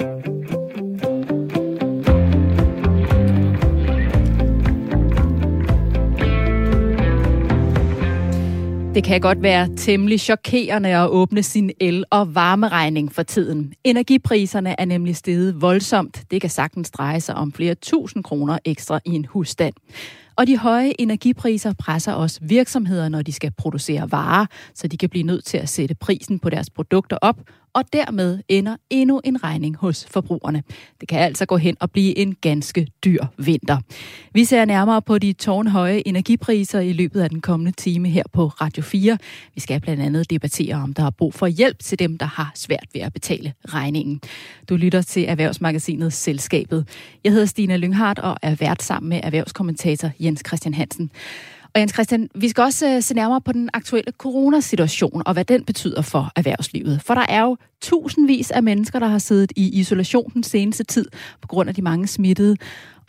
Det kan godt være temmelig chokerende at åbne sin el- og varmeregning for tiden. Energipriserne er nemlig steget voldsomt. Det kan sagtens dreje sig om flere tusind kroner ekstra i en husstand. Og de høje energipriser presser også virksomheder, når de skal producere varer, så de kan blive nødt til at sætte prisen på deres produkter op, og dermed ender endnu en regning hos forbrugerne. Det kan altså gå hen og blive en ganske dyr vinter. Vi ser nærmere på de tårnhøje energipriser i løbet af den kommende time her på Radio 4. Vi skal blandt andet debattere, om der er brug for hjælp til dem, der har svært ved at betale regningen. Du lytter til Erhvervsmagasinet Selskabet. Jeg hedder Stina Lynghardt og er vært sammen med erhvervskommentator Jens Christian Hansen. Og Jens Christian, vi skal også øh, se nærmere på den aktuelle coronasituation og hvad den betyder for erhvervslivet. For der er jo tusindvis af mennesker, der har siddet i isolation den seneste tid på grund af de mange smittede.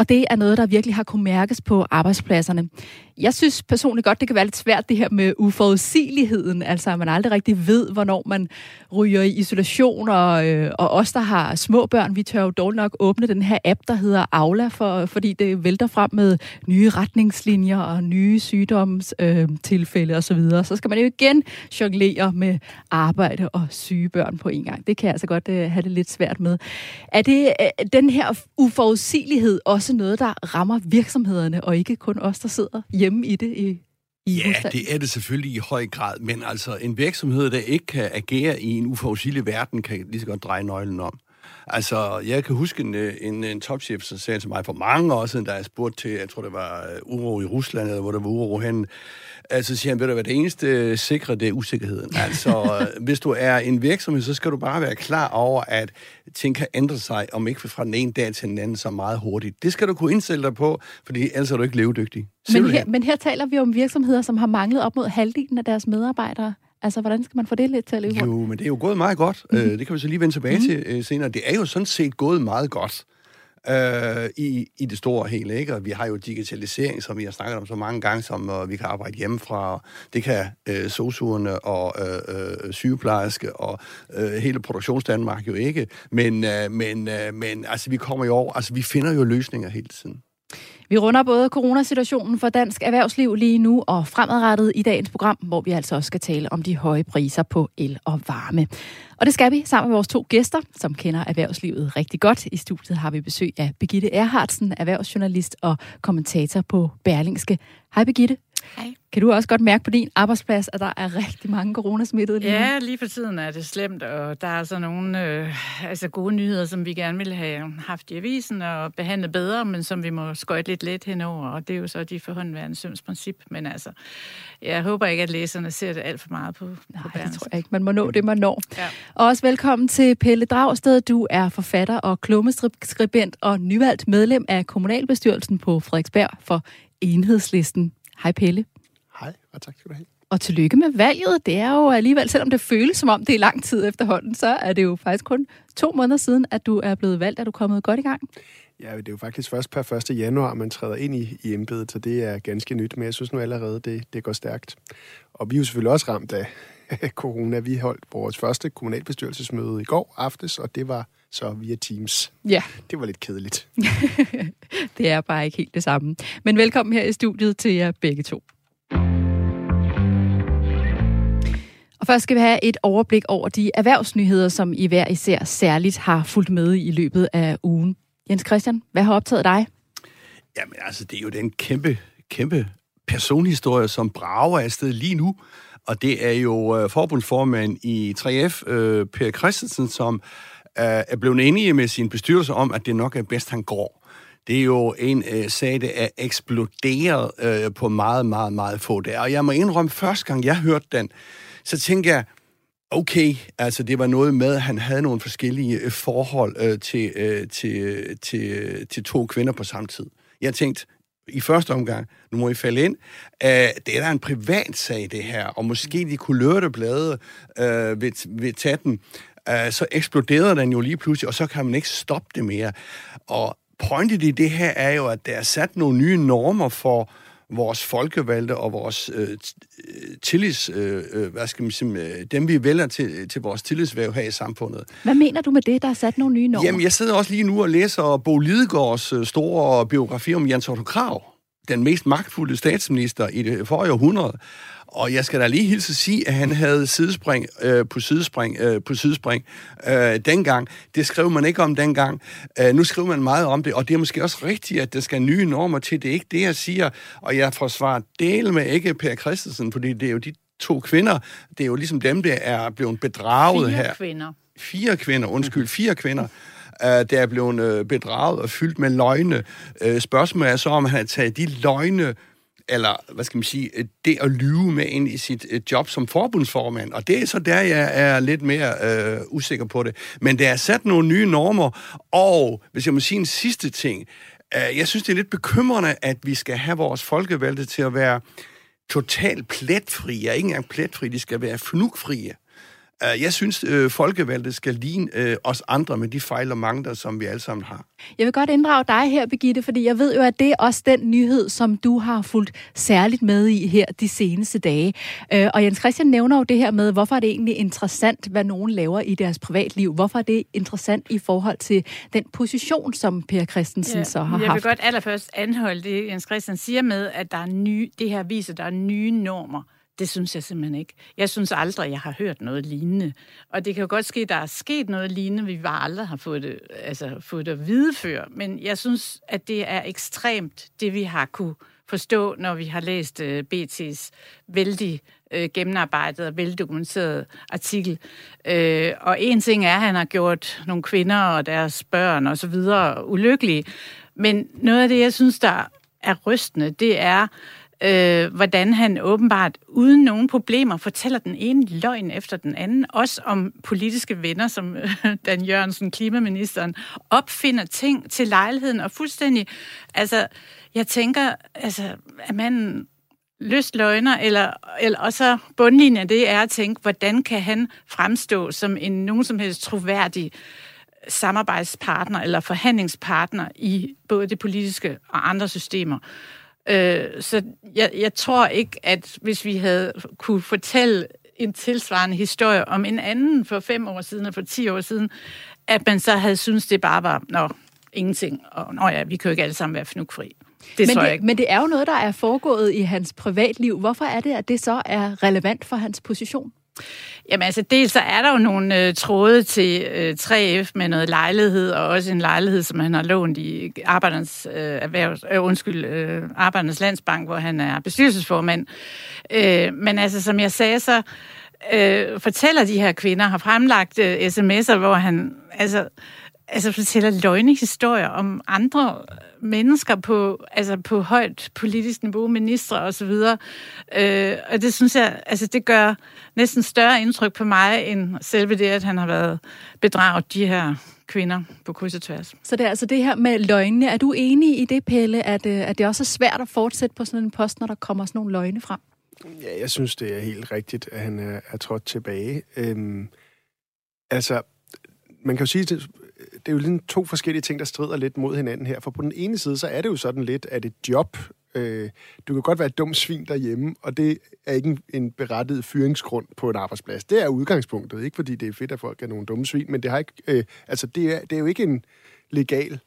Og det er noget, der virkelig har kunne mærkes på arbejdspladserne. Jeg synes personligt godt, det kan være lidt svært det her med uforudsigeligheden. Altså, at man aldrig rigtig ved, hvornår man ryger i isolation. Og, øh, og os, der har små børn, vi tør jo dårligt nok åbne den her app, der hedder Aula, for, fordi det vælter frem med nye retningslinjer og nye sygdomstilfælde øh, osv. Så, videre. så skal man jo igen jonglere med arbejde og syge børn på en gang. Det kan jeg altså godt øh, have det lidt svært med. Er det øh, den her uforudsigelighed også noget, der rammer virksomhederne, og ikke kun os, der sidder hjemme i det i i ja, husstand. det er det selvfølgelig i høj grad, men altså en virksomhed, der ikke kan agere i en uforudsigelig verden, kan lige så godt dreje nøglen om. Altså, jeg kan huske en, en, en topchef, som sagde til mig for mange år siden, da jeg spurgte til, jeg tror det var øh, uro i Rusland, eller hvor der var uro hen, Altså siger han, ved du hvad, det eneste sikre, det er usikkerheden. Altså, øh, hvis du er en virksomhed, så skal du bare være klar over, at ting kan ændre sig, om ikke fra den ene dag til den anden, så meget hurtigt. Det skal du kunne indstille dig på, fordi ellers er du ikke levedygtig. Men her, men her taler vi om virksomheder, som har manglet op mod halvdelen af deres medarbejdere. Altså, hvordan skal man få det lidt til at løbe Jo, men det er jo gået meget godt. Mm-hmm. det kan vi så lige vende tilbage mm-hmm. til uh, senere. Det er jo sådan set gået meget godt øh, i, i det store hele. Ikke? Og vi har jo digitalisering, som vi har snakket om så mange gange, som uh, vi kan arbejde hjemmefra. Det kan øh, sosuerne og øh, øh, sygeplejerske og øh, hele produktionsdanmark jo ikke. Men, øh, men, øh, men altså, vi kommer jo over, altså vi finder jo løsninger hele tiden. Vi runder både coronasituationen for dansk erhvervsliv lige nu og fremadrettet i dagens program, hvor vi altså også skal tale om de høje priser på el og varme. Og det skal vi sammen med vores to gæster, som kender erhvervslivet rigtig godt. I studiet har vi besøg af Begitte Erhardsen, erhvervsjournalist og kommentator på Berlingske. Hej Begitte. Hej. Kan du også godt mærke på din arbejdsplads, at der er rigtig mange coronasmittede lige Ja, lige for tiden er det slemt, og der er altså nogle øh, altså gode nyheder, som vi gerne ville have haft i avisen og behandlet bedre, men som vi må skøjte lidt let henover, og det er jo så de forhåndværende søvnsprincip. Men altså, jeg håber ikke, at læserne ser det alt for meget på, Nej, på det tror jeg ikke. Man må nå det, man når. Ja. Og også velkommen til Pelle Dragsted. Du er forfatter og klummeskribent og nyvalgt medlem af kommunalbestyrelsen på Frederiksberg for Enhedslisten. Hej Pelle. Hej, og tak skal du have. Og tillykke med valget. Det er jo alligevel, selvom det føles som om det er lang tid efterhånden, så er det jo faktisk kun to måneder siden, at du er blevet valgt. Er du kommet godt i gang? Ja, det er jo faktisk først per 1. januar, man træder ind i, i embedet, så det er ganske nyt, men jeg synes nu allerede, det, det går stærkt. Og vi er jo selvfølgelig også ramt af corona. Vi holdt vores første kommunalbestyrelsesmøde i går aftes, og det var så via Teams. Ja. Det var lidt kedeligt. det er bare ikke helt det samme. Men velkommen her i studiet til jer begge to. Og først skal vi have et overblik over de erhvervsnyheder, som I hver især særligt har fulgt med i løbet af ugen. Jens Christian, hvad har optaget dig? Jamen altså, det er jo den kæmpe, kæmpe personhistorie, som brager afsted lige nu. Og det er jo uh, forbundsformand i 3F, uh, øh, Per Christensen, som Øh, er blevet enige med sin bestyrelse om, at det nok er bedst, han går. Det er jo en øh, sag, der er eksploderet øh, på meget, meget, meget få dage. Og jeg må indrømme, første gang jeg hørte den, så tænkte jeg, okay, altså det var noget med, at han havde nogle forskellige øh, forhold øh, til, øh, til, øh, til, til to kvinder på samme tid. Jeg tænkte, i første omgang, nu må I falde ind, øh, det er da en privat sag, det her, og måske de kulørte blade øh, vil, vil tage den, uh, så eksploderede den jo lige pludselig, og så kan man ikke stoppe det mere. Og pointet i det her er jo, at der er sat nogle nye normer for, vores folkevalgte og vores øh, tillids, øh, øh, hvad skal man sige, øh, dem vi vælger til, til vores tillidsvæv her i samfundet. Hvad mener du med det, der er sat nogle nye normer? Jamen, jeg sidder også lige nu og læser Bo Lidegaards øh, store biografi om Jens Otto Krav, den mest magtfulde statsminister i det forrige århundrede. Og jeg skal da lige hilse sige, at han havde sidespring øh, på sidespring øh, på sidespring øh, dengang. Det skrev man ikke om dengang. Øh, nu skriver man meget om det, og det er måske også rigtigt, at der skal nye normer til. Det er ikke det, jeg siger, og jeg forsvarer del med ikke Per Christensen, fordi det er jo de to kvinder, det er jo ligesom dem, der er blevet bedraget Fire her. kvinder. Fire kvinder, undskyld, fire kvinder øh, der er blevet øh, bedraget og fyldt med løgne. Øh, spørgsmålet er så, om han har taget de løgne eller hvad skal man sige, det at lyve med ind i sit øh, job som forbundsformand. Og det er så der, jeg er lidt mere øh, usikker på det. Men der er sat nogle nye normer, og hvis jeg må sige en sidste ting, øh, jeg synes, det er lidt bekymrende, at vi skal have vores folkevalgte til at være totalt pletfrie. Ja, ikke engang pletfrie, de skal være fnugfrie. Øh, jeg synes, øh, folkevalgte skal ligne øh, os andre med de fejl og mangler, som vi alle sammen har. Jeg vil godt inddrage dig her, Birgitte, fordi jeg ved jo, at det er også den nyhed, som du har fulgt særligt med i her de seneste dage. Og Jens Christian nævner jo det her med, hvorfor er det egentlig interessant, hvad nogen laver i deres privatliv? Hvorfor er det interessant i forhold til den position, som Per Christensen ja, så har haft? Jeg vil godt allerførst anholde det, Jens Christian siger med, at der er nye, det her viser, at der er nye normer det synes jeg simpelthen ikke. Jeg synes aldrig, jeg har hørt noget lignende. Og det kan jo godt ske, at der er sket noget lignende, vi bare aldrig har fået det, altså, fået det at vide før. Men jeg synes, at det er ekstremt, det vi har kunne forstå, når vi har læst uh, øh, BT's vældig øh, uh, gennemarbejdet og veldokumenteret artikel. Uh, og en ting er, at han har gjort nogle kvinder og deres børn og så videre ulykkelige. Men noget af det, jeg synes, der er rystende, det er, øh, hvordan han åbenbart uden nogen problemer fortæller den ene løgn efter den anden, også om politiske venner, som øh, Dan Jørgensen, klimaministeren, opfinder ting til lejligheden og fuldstændig, altså, jeg tænker, altså, at man lystløgner, eller, eller og så bundlinjen det er at tænke, hvordan kan han fremstå som en nogen som helst troværdig samarbejdspartner eller forhandlingspartner i både det politiske og andre systemer. Øh, så jeg, jeg tror ikke, at hvis vi havde kunne fortælle en tilsvarende historie om en anden for fem år siden og for ti år siden, at man så havde synes det bare var, nå, ingenting, og nå ja, vi kan jo ikke alle sammen være fnugfri. Det men, det, ikke. men det er jo noget, der er foregået i hans privatliv. Hvorfor er det, at det så er relevant for hans position? Jamen altså, dels så er der jo nogle øh, tråde til øh, 3F med noget lejlighed, og også en lejlighed, som han har lånt i Arbejdernes, øh, erhvervs, øh, undskyld, øh, Arbejdernes Landsbank, hvor han er bestyrelsesformand. Øh, men altså, som jeg sagde, så øh, fortæller de her kvinder, har fremlagt øh, sms'er, hvor han altså, altså fortæller løgnehistorier om andre mennesker på, altså på højt politisk niveau, ministre og så videre. Øh, og det synes jeg, altså det gør næsten større indtryk på mig, end selve det, at han har været bedraget de her kvinder på kryds og tværs. Så det er altså det her med løgnene. Er du enig i det, Pelle, at, øh, at det også er svært at fortsætte på sådan en post, når der kommer sådan nogle løgne frem? Ja, jeg synes, det er helt rigtigt, at han er, er trådt tilbage. Øhm, altså, man kan jo sige, det er jo lige to forskellige ting, der strider lidt mod hinanden her. For på den ene side, så er det jo sådan lidt, at et job, øh, du kan godt være et dumt svin derhjemme, og det er ikke en, en berettiget fyringsgrund på en arbejdsplads. Det er udgangspunktet, ikke fordi det er fedt, at folk er nogle dumme svin, men det, har ikke, øh, altså det, er, det er jo ikke en legal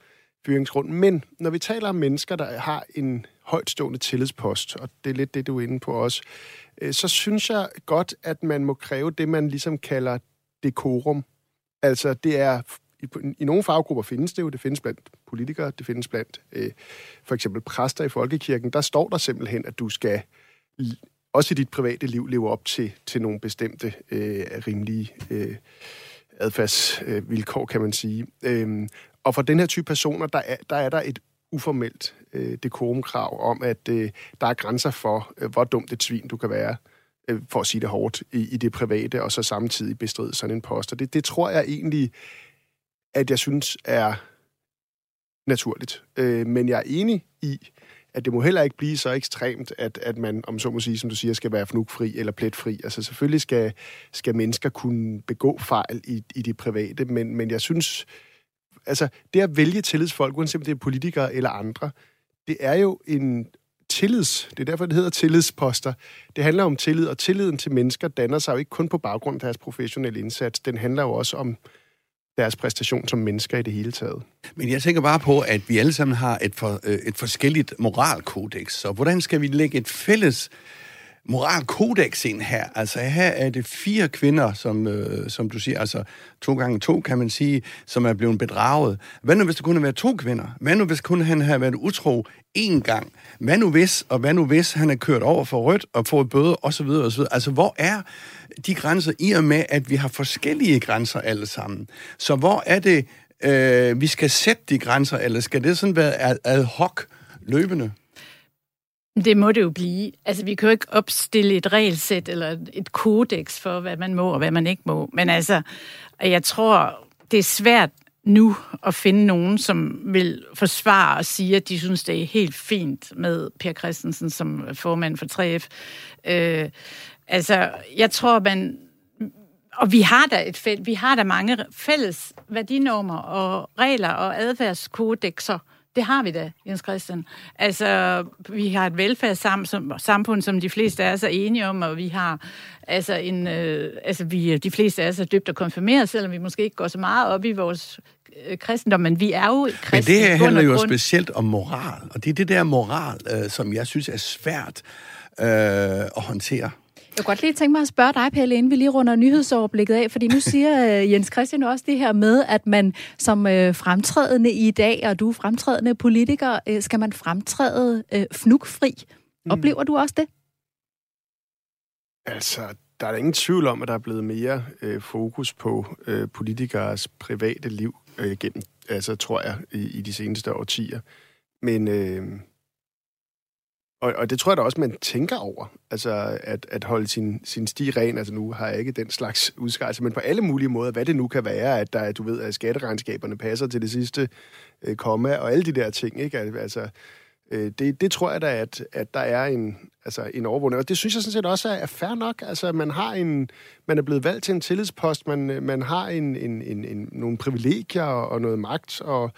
fyringsgrund. Men når vi taler om mennesker, der har en højtstående tillidspost, og det er lidt det, du er inde på også, øh, så synes jeg godt, at man må kræve det, man ligesom kalder dekorum. Altså, det er i, i nogle faggrupper findes det jo, det findes blandt politikere, det findes blandt øh, for eksempel præster i folkekirken, der står der simpelthen, at du skal også i dit private liv leve op til, til nogle bestemte øh, rimelige øh, adfærdsvilkår, kan man sige. Øhm, og for den her type personer, der er der, er der et uformelt øh, dekorumkrav om, at øh, der er grænser for, øh, hvor dumt et svin du kan være, øh, for at sige det hårdt, i, i det private, og så samtidig bestride sådan en post. Og det, det tror jeg egentlig at jeg synes er naturligt. Øh, men jeg er enig i, at det må heller ikke blive så ekstremt, at, at man, om så må sige, som du siger, skal være fnugfri eller pletfri. Altså selvfølgelig skal, skal mennesker kunne begå fejl i, i det private, men, men jeg synes, altså det at vælge tillidsfolk, uanset om det er politikere eller andre, det er jo en tillids. Det er derfor, det hedder tillidsposter. Det handler om tillid, og tilliden til mennesker danner sig jo ikke kun på baggrund af deres professionelle indsats. Den handler jo også om deres præstation som mennesker i det hele taget. Men jeg tænker bare på, at vi alle sammen har et, for, øh, et forskelligt moralkodex. Så hvordan skal vi lægge et fælles moralkodex ind her? Altså her er det fire kvinder, som, øh, som du siger, altså to gange to, kan man sige, som er blevet bedraget. Hvad nu, hvis det kunne have været to kvinder? Hvad nu, hvis kun han havde været utro én gang? Hvad nu hvis, og hvad nu hvis han er kørt over for rødt og fået bøde, osv. osv. Altså, hvor er de grænser i og med, at vi har forskellige grænser alle sammen? Så hvor er det, øh, vi skal sætte de grænser, eller skal det sådan være ad, ad hoc løbende? Det må det jo blive. Altså, vi kan jo ikke opstille et regelsæt eller et kodex for, hvad man må og hvad man ikke må. Men altså, jeg tror, det er svært nu at finde nogen, som vil forsvare og sige, at de synes, det er helt fint med Per Christensen som formand for 3F. Øh, altså, jeg tror, man... Og vi har da et fæld, vi har da mange fælles værdinormer og regler og adfærdskodexer, det har vi da, Jens Christian. Altså, vi har et velfærdssamfund, som de fleste er enige om, og vi har altså en, øh, altså vi, de fleste er dybt og konfirmeret, selvom vi måske ikke går så meget op i vores øh, kristendom, men vi er jo kristne. Men det her handler jo specielt om moral, og det er det der moral, øh, som jeg synes er svært øh, at håndtere. Jeg kunne godt lige tænke mig at spørge dig, Pelle, inden vi lige runder nyhedsoverblikket af, fordi nu siger øh, Jens Christian også det her med, at man som øh, fremtrædende i dag, og du er fremtrædende politiker, øh, skal man fremtræde øh, fnugfri. Mm. Oplever du også det? Altså, der er da ingen tvivl om, at der er blevet mere øh, fokus på øh, politikers private liv øh, gennem, altså tror jeg, i, i de seneste årtier. Men øh, og, og det tror jeg da også, man tænker over, altså at, at holde sin, sin sti ren. Altså nu har jeg ikke den slags udskejelse, men på alle mulige måder, hvad det nu kan være, at der, du ved, at skatteregnskaberne passer til det sidste øh, komma, og alle de der ting, ikke? Altså, øh, det, det tror jeg da, at, at der er en, altså, en overvågning. Og det synes jeg sådan set også er, er fair nok. Altså, man har en, man er blevet valgt til en tillidspost, man, man har en, en, en, en, nogle privilegier og, og noget magt, og,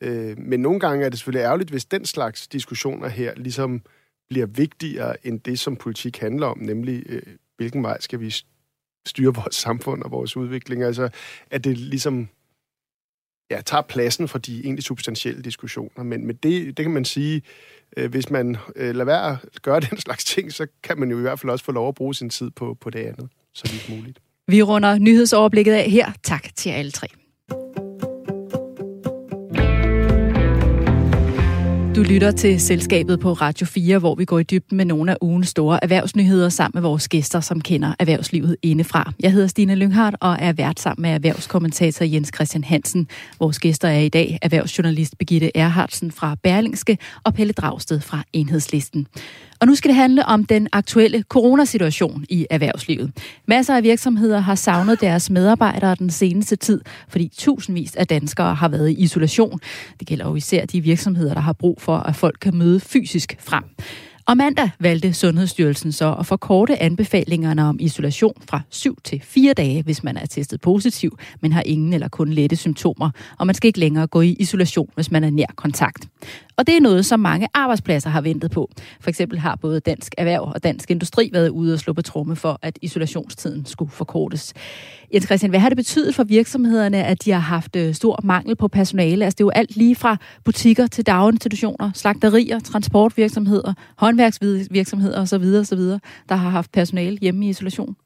øh, men nogle gange er det selvfølgelig ærgerligt, hvis den slags diskussioner her ligesom bliver vigtigere end det, som politik handler om, nemlig øh, hvilken vej skal vi styre vores samfund og vores udvikling. Altså, at det ligesom ja, tager pladsen for de egentlig substantielle diskussioner. Men med det, det kan man sige, øh, hvis man øh, lader være at gøre den slags ting, så kan man jo i hvert fald også få lov at bruge sin tid på, på det andet, så vidt muligt. Vi runder nyhedsoverblikket af her. Tak til alle tre. Du lytter til Selskabet på Radio 4, hvor vi går i dybden med nogle af ugens store erhvervsnyheder sammen med vores gæster, som kender erhvervslivet indefra. Jeg hedder Stine Lynghardt og er vært sammen med erhvervskommentator Jens Christian Hansen. Vores gæster er i dag erhvervsjournalist Begitte Erhardsen fra Berlingske og Pelle Dragsted fra Enhedslisten. Og nu skal det handle om den aktuelle coronasituation i erhvervslivet. Masser af virksomheder har savnet deres medarbejdere den seneste tid, fordi tusindvis af danskere har været i isolation. Det gælder jo især de virksomheder, der har brug for, at folk kan møde fysisk frem. Og mandag valgte Sundhedsstyrelsen så at forkorte anbefalingerne om isolation fra 7 til 4 dage, hvis man er testet positiv, men har ingen eller kun lette symptomer, og man skal ikke længere gå i isolation, hvis man er nær kontakt. Og det er noget, som mange arbejdspladser har ventet på. For eksempel har både Dansk Erhverv og Dansk Industri været ude og slå på tromme for, at isolationstiden skulle forkortes. Jens Christian, hvad har det betydet for virksomhederne, at de har haft øh, stor mangel på personale? Altså det er jo alt lige fra butikker til daginstitutioner, slagterier, transportvirksomheder, håndværksvirksomheder osv., osv., der har haft personale hjemme i isolation.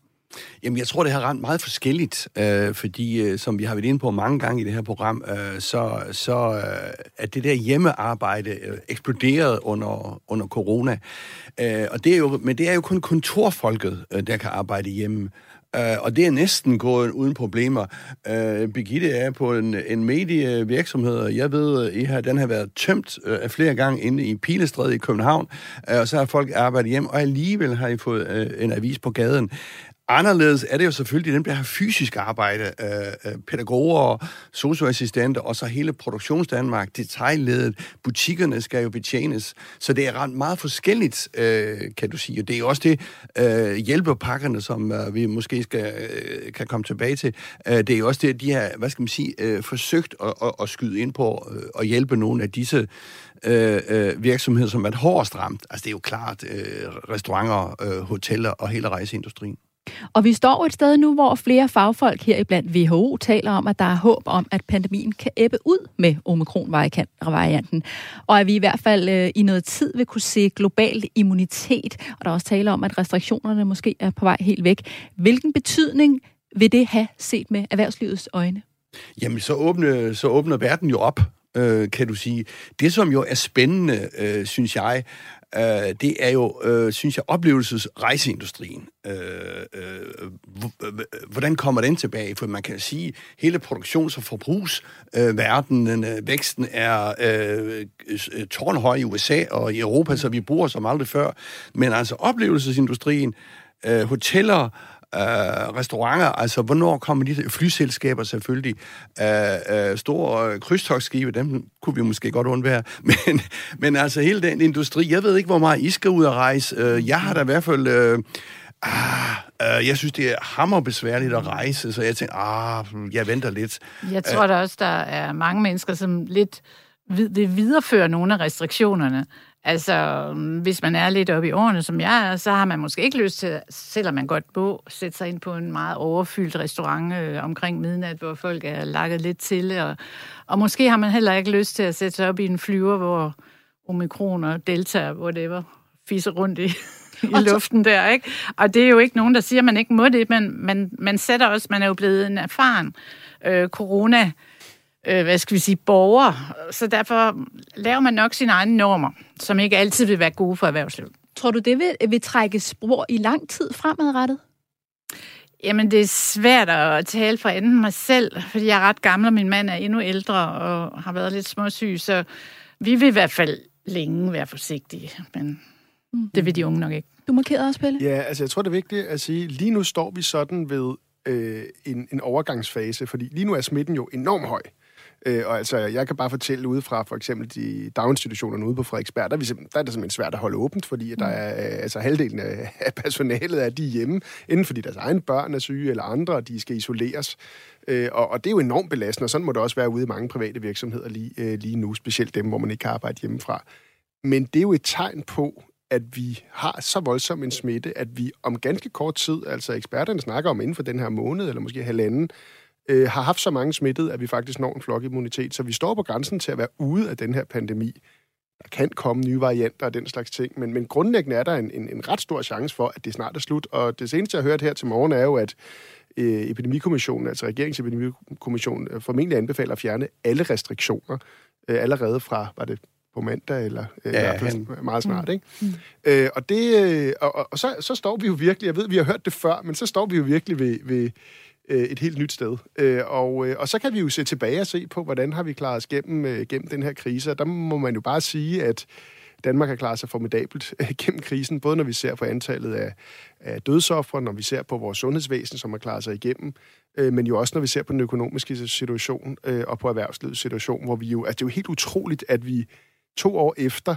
Jamen, jeg tror, det har ramt meget forskelligt, øh, fordi, øh, som vi har været inde på mange gange i det her program, øh, så, så øh, er det der hjemmearbejde øh, eksploderet under, under corona. Øh, og det er jo, men det er jo kun kontorfolket, øh, der kan arbejde hjemme. Uh, og det er næsten gået uden problemer. Uh, Birgitte er på en, en medievirksomhed, og jeg ved, øh, I har, den har været tømt uh, flere gange inde i Pilestræde i København, uh, og så har folk arbejdet hjem, og alligevel har I fået uh, en avis på gaden. Anderledes er det jo selvfølgelig dem, der har fysisk arbejde, øh, øh pædagoger, socioassistenter, og så hele produktionsdanmark, detaljledet, butikkerne skal jo betjenes. Så det er ret meget forskelligt, øh, kan du sige. Og det er også det, øh, hjælpepakkerne, som øh, vi måske skal, øh, kan komme tilbage til, øh, det er også det, de har, hvad skal man sige, øh, forsøgt at, at, at skyde ind på øh, og hjælpe nogle af disse øh, øh, virksomheder, som er hårdest ramt. Altså det er jo klart øh, restauranter, øh, hoteller og hele rejseindustrien. Og vi står et sted nu, hvor flere fagfolk her blandt WHO taler om, at der er håb om, at pandemien kan æbbe ud med omikron-varianten. Og at vi i hvert fald øh, i noget tid vil kunne se global immunitet. Og der er også tale om, at restriktionerne måske er på vej helt væk. Hvilken betydning vil det have set med erhvervslivets øjne? Jamen, så, åbne, så åbner verden jo op, øh, kan du sige. Det, som jo er spændende, øh, synes jeg, øh, det er jo, øh, synes jeg, oplevelsesrejseindustrien. Øh, øh, øh hvordan kommer den tilbage? For man kan sige, hele produktions- og forbrugsverdenen, øh, væksten er øh, øh tårnhøj i USA og i Europa, så vi bruger som aldrig før. Men altså oplevelsesindustrien, øh, hoteller, øh, restauranter, altså hvornår kommer de flyselskaber selvfølgelig, øh, øh, store øh, krydstogsskibe, dem kunne vi måske godt undvære, men, men altså hele den industri, jeg ved ikke, hvor meget I skal ud og rejse, øh, jeg har da i hvert fald... Øh, Ah, øh, jeg synes, det er hammerbesværligt at rejse, så jeg tænker, ah, jeg venter lidt. Jeg tror øh. da også, der er mange mennesker, som lidt vil videreføre nogle af restriktionerne. Altså, hvis man er lidt oppe i årene, som jeg er, så har man måske ikke lyst til, selvom man godt må, sætte sig ind på en meget overfyldt restaurant øh, omkring midnat, hvor folk er lakket lidt til. Og, og måske har man heller ikke lyst til at sætte sig op i en flyver, hvor omikron og delta, whatever, fiser rundt i, i luften der, ikke? Og det er jo ikke nogen, der siger, at man ikke må det, men man, man sætter også, man er jo blevet en erfaren øh, corona øh, hvad skal vi sige, borger. Så derfor laver man nok sine egne normer, som ikke altid vil være gode for erhvervslivet. Tror du, det vil, vil trække spor i lang tid fremadrettet? Jamen, det er svært at tale fra enden mig selv, fordi jeg er ret gammel, og min mand er endnu ældre og har været lidt småsyg, så vi vil i hvert fald længe være forsigtige, men mm. det vil de unge nok ikke. Du markerede også, Pelle? Ja, altså jeg tror, det er vigtigt at sige, lige nu står vi sådan ved øh, en, en overgangsfase, fordi lige nu er smitten jo enormt høj. Øh, og altså, jeg kan bare fortælle ud fra for eksempel de daginstitutionerne ude på Frederiksberg, der er, vi, der er det simpelthen svært at holde åbent, fordi der er, øh, altså, halvdelen af, personalet er de hjemme, enten fordi deres egen børn er syge eller andre, og de skal isoleres. Øh, og, og det er jo enormt belastende, og sådan må det også være ude i mange private virksomheder lige, øh, lige nu, specielt dem, hvor man ikke kan arbejde hjemmefra. Men det er jo et tegn på, at vi har så voldsom en smitte, at vi om ganske kort tid, altså eksperterne snakker om inden for den her måned, eller måske halvanden, øh, har haft så mange smittet, at vi faktisk når en flokimmunitet. Så vi står på grænsen til at være ude af den her pandemi. Der kan komme nye varianter og den slags ting, men, men grundlæggende er der en, en, en ret stor chance for, at det snart er slut. Og det seneste, jeg har hørt her til morgen, er jo, at øh, Epidemikommissionen, altså regeringsepidemikommissionen, øh, formentlig anbefaler at fjerne alle restriktioner øh, allerede fra, var det på mandag, eller øh, ja, i hvert fald meget snart. Mm. Ikke? Mm. Øh, og det, øh, og, og, og så, så står vi jo virkelig, jeg ved, vi har hørt det før, men så står vi jo virkelig ved, ved, øh, et helt nyt sted. Øh, og, øh, og så kan vi jo se tilbage og se på, hvordan har vi klaret os gennem, øh, gennem den her krise. Og der må man jo bare sige, at Danmark har klaret sig formidabelt øh, gennem krisen, både når vi ser på antallet af, af dødsoffre, når vi ser på vores sundhedsvæsen, som har klaret sig igennem, øh, men jo også når vi ser på den økonomiske situation øh, og på erhvervslivets situation, hvor vi jo, altså det er jo helt utroligt, at vi to år efter,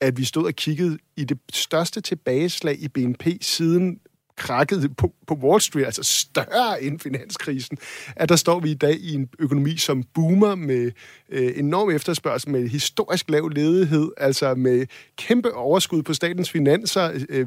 at vi stod og kiggede i det største tilbageslag i BNP siden krakket på, på Wall Street, altså større end finanskrisen, at der står vi i dag i en økonomi, som boomer med øh, enorm efterspørgsel, med historisk lav ledighed, altså med kæmpe overskud på statens finanser, øh,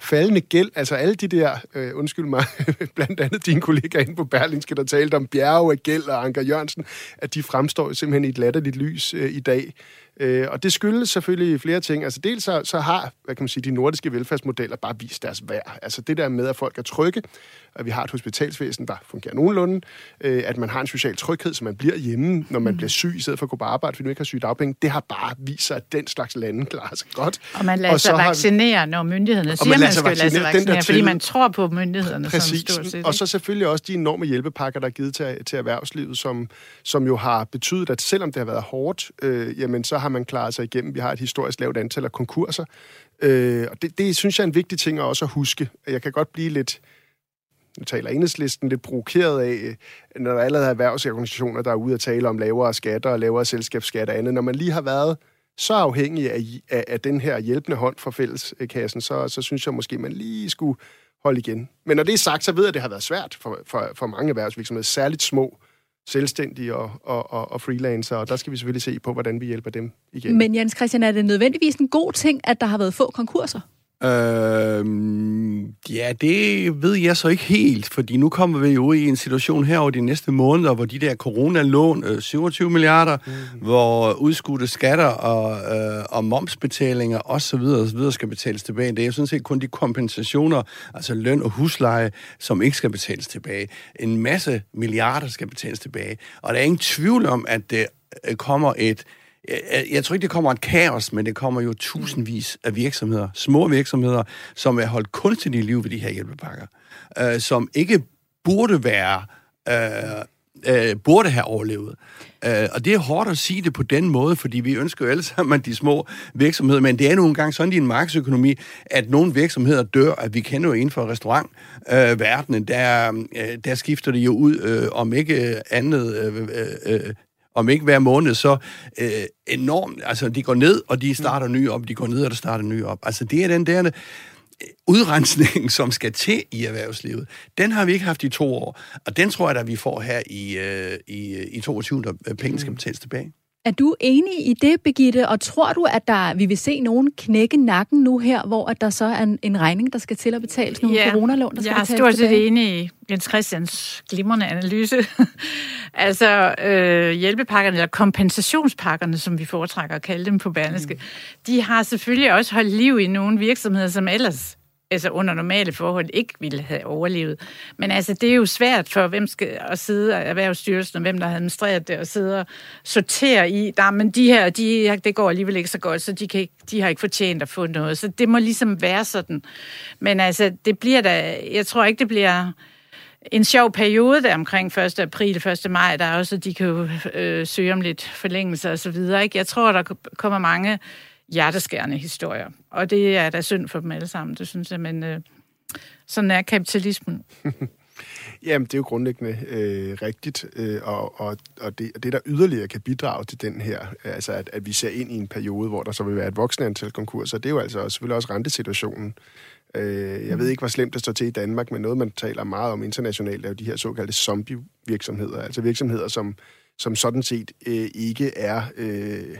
faldende gæld, altså alle de der, øh, undskyld mig, blandt andet dine kollegaer inde på Berlingske, der talte om bjerge af gæld og Anker Jørgensen, at de fremstår simpelthen i et latterligt lys øh, i dag. Øh, og det skyldes selvfølgelig flere ting. Altså dels så, så har, hvad kan man sige, de nordiske velfærdsmodeller bare vist deres værd. Altså det der med, at folk er trygge, at vi har et hospitalsvæsen, der fungerer nogenlunde, øh, at man har en social tryghed, så man bliver hjemme, når man mm. bliver syg, i stedet for at gå på arbejde, fordi man ikke har syge dagpenge. Det har bare vist sig, at den slags lande klarer sig godt. Og man lader og sig vaccinere, når myndighederne siger, man, man skal lade sig vaccinere, fordi man tror på myndighederne. Præcis. Som set, og så selvfølgelig også de enorme hjælpepakker, der er givet til, til erhvervslivet, som, som jo har betydet, at selvom det har været hårdt, øh, jamen så har man klaret sig igennem. Vi har et historisk lavt antal af konkurser, øh, og det, det synes jeg er en vigtig ting at også at huske. Jeg kan godt blive lidt nu taler enhedslisten lidt provokeret af, øh, når der allerede er erhvervsorganisationer, der er ude at tale om lavere skatter og lavere selskabsskatter og andet. Når man lige har været så afhængig af, af, af den her hjælpende hånd fra fælleskassen, så, så synes jeg måske, man lige skulle holde igen. Men når det er sagt, så ved jeg, at det har været svært for, for, for mange erhvervsvirksomheder, særligt små, selvstændige og, og, og, og freelancer, og der skal vi selvfølgelig se på, hvordan vi hjælper dem igen. Men Jens Christian, er det nødvendigvis en god ting, at der har været få konkurser? Øh, ja, det ved jeg så ikke helt, fordi nu kommer vi jo i en situation her over de næste måneder, hvor de der coronalån, øh, 27 milliarder, mm. hvor udskudte skatter og, øh, og momsbetalinger osv. osv. skal betales tilbage. Det er jo sådan set kun de kompensationer, altså løn og husleje, som ikke skal betales tilbage. En masse milliarder skal betales tilbage. Og der er ingen tvivl om, at det øh, kommer et jeg, jeg tror ikke, det kommer et kaos, men det kommer jo tusindvis af virksomheder, små virksomheder, som er holdt kunstigt i liv ved de her hjælpepakker, øh, som ikke burde være, øh, øh, burde have overlevet. Øh, og det er hårdt at sige det på den måde, fordi vi ønsker jo alle sammen de små virksomheder, men det er nogle gange sådan i en markedsøkonomi, at nogle virksomheder dør, at vi kender jo inden for restaurantverdenen, øh, der, øh, der skifter det jo ud, øh, om ikke andet øh, øh, øh om ikke hver måned, så øh, enormt, altså de går ned, og de starter nye op, de går ned, og der starter nye op. Altså det er den der øh, udrensning, som skal til i erhvervslivet. Den har vi ikke haft i to år, og den tror jeg, at vi får her i, øh, i, i 22, når pengene skal betales tilbage. Er du enig i det, Begitte, og tror du, at der, vi vil se nogen knække nakken nu her, hvor at der så er en, en regning, der skal til at betales, nogle ja, coronalån, der skal betales Jeg er stort set enig i Jens Christians glimrende analyse. altså øh, hjælpepakkerne, eller kompensationspakkerne, som vi foretrækker at kalde dem på Berlingske, mm. de har selvfølgelig også holdt liv i nogle virksomheder, som ellers altså under normale forhold ikke ville have overlevet. Men altså, det er jo svært for hvem skal at sidde af Erhvervsstyrelsen, og hvem der har administreret det, og sidde og sortere i, der, men de her, de, det går alligevel ikke så godt, så de, kan ikke, de har ikke fortjent at få noget. Så det må ligesom være sådan. Men altså, det bliver da, jeg tror ikke, det bliver en sjov periode der omkring 1. april, 1. maj, der er også, de kan jo øh, søge om lidt forlængelse og så videre. Ikke? Jeg tror, der kommer mange hjerteskærende historier. Og det er da synd for dem alle sammen, det synes jeg, men øh, sådan er kapitalismen. Jamen, det er jo grundlæggende øh, rigtigt, øh, og, og, og det, det, der yderligere kan bidrage til den her, altså at, at vi ser ind i en periode, hvor der så vil være et voksende antal konkurser, det er jo altså selvfølgelig også rentesituationen. Øh, jeg ved ikke, hvor slemt det står til i Danmark, men noget, man taler meget om internationalt, er jo de her såkaldte zombie-virksomheder, altså virksomheder, som, som sådan set øh, ikke er... Øh,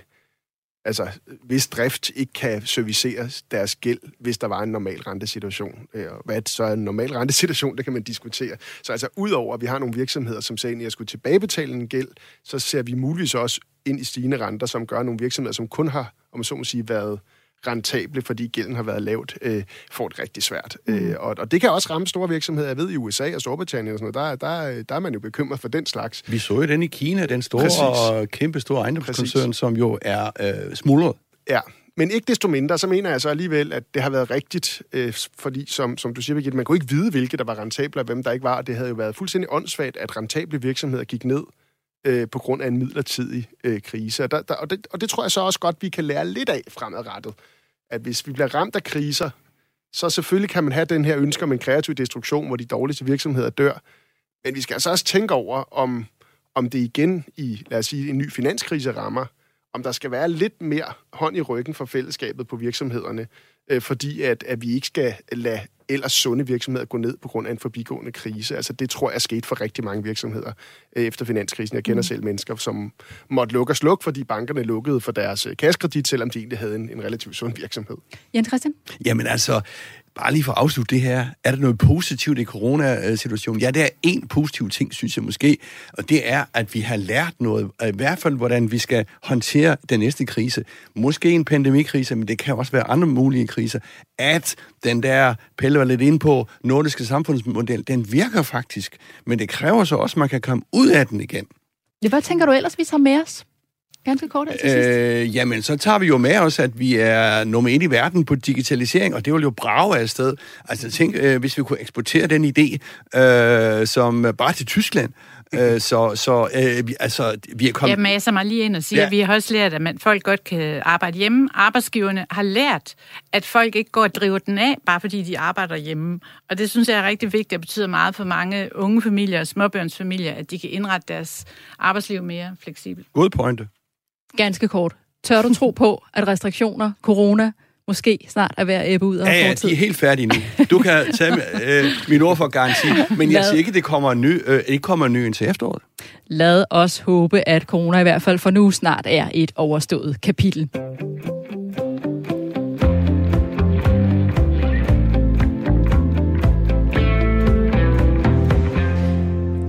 altså, hvis drift ikke kan servicere deres gæld, hvis der var en normal rentesituation. Øh, og hvad så er en normal rentesituation, det kan man diskutere. Så altså, udover at vi har nogle virksomheder, som sagde, at jeg skulle tilbagebetale en gæld, så ser vi muligvis også ind i stigende renter, som gør nogle virksomheder, som kun har, om så må sige, været rentable, fordi gælden har været lavt, øh, får det rigtig svært. Mm. Øh, og, og det kan også ramme store virksomheder. Jeg ved, i USA og Storbritannien og sådan noget, der, der, der er man jo bekymret for den slags. Vi så jo den i Kina, den store Præcis. og kæmpe store ejendomskoncern, som jo er øh, smuldret. Ja, men ikke desto mindre, så mener jeg så alligevel, at det har været rigtigt, øh, fordi som, som du siger, Birgit, man kunne ikke vide, hvilke der var rentable og hvem der ikke var. Det havde jo været fuldstændig åndssvagt, at rentable virksomheder gik ned øh, på grund af en midlertidig øh, krise. Og, der, der, og, det, og det tror jeg så også godt, vi kan lære lidt af fremadrettet. At hvis vi bliver ramt af kriser, så selvfølgelig kan man have den her ønske om en kreativ destruktion, hvor de dårligste virksomheder dør. Men vi skal altså også tænke over, om, om det igen i, lad os sige, en ny finanskrise rammer, om der skal være lidt mere hånd i ryggen for fællesskabet på virksomhederne, øh, fordi at, at vi ikke skal lade ellers sunde virksomheder gå ned på grund af en forbigående krise. Altså det tror jeg er sket for rigtig mange virksomheder øh, efter finanskrisen. Jeg kender mm. selv mennesker, som måtte lukke og slukke, fordi bankerne lukkede for deres øh, kaskredit, selvom de egentlig havde en, en relativt sund virksomhed. Jens Christian? Jamen altså, bare lige for at afslutte det her, er der noget positivt i coronasituationen? Ja, der er en positiv ting, synes jeg måske, og det er, at vi har lært noget, i hvert fald, hvordan vi skal håndtere den næste krise. Måske en pandemikrise, men det kan også være andre mulige kriser. At den der, Pelle var lidt ind på, nordiske samfundsmodel, den virker faktisk, men det kræver så også, at man kan komme ud af den igen. Hvad tænker du ellers, vi tager med os? Ganske kort til sidst. Øh, jamen, så tager vi jo med os, at vi er nummer et i verden på digitalisering, og det vil jo brage af sted. Altså tænk, øh, hvis vi kunne eksportere den idé, øh, som bare til Tyskland, Øh, så så øh, vi, altså, vi er kommet... Jeg maser mig lige ind og siger, Ja. ja. at vi har også lært, at man, folk godt kan arbejde hjemme. Arbejdsgiverne har lært, at folk ikke går og driver den af, bare fordi de arbejder hjemme. Og det synes jeg er rigtig vigtigt, og betyder meget for mange unge familier og småbørnsfamilier, at de kan indrette deres arbejdsliv mere fleksibelt. God pointe. Ganske kort. Tør du tro på, at restriktioner, corona, måske snart er ved at æbbe ud af Ja, ja, de er helt færdige nu. Du kan tage øh, min ord for garanti, men jeg siger ikke, at det kommer en ny, øh, ikke kommer en ny indtil efteråret. Lad os håbe, at corona i hvert fald for nu snart er et overstået kapitel.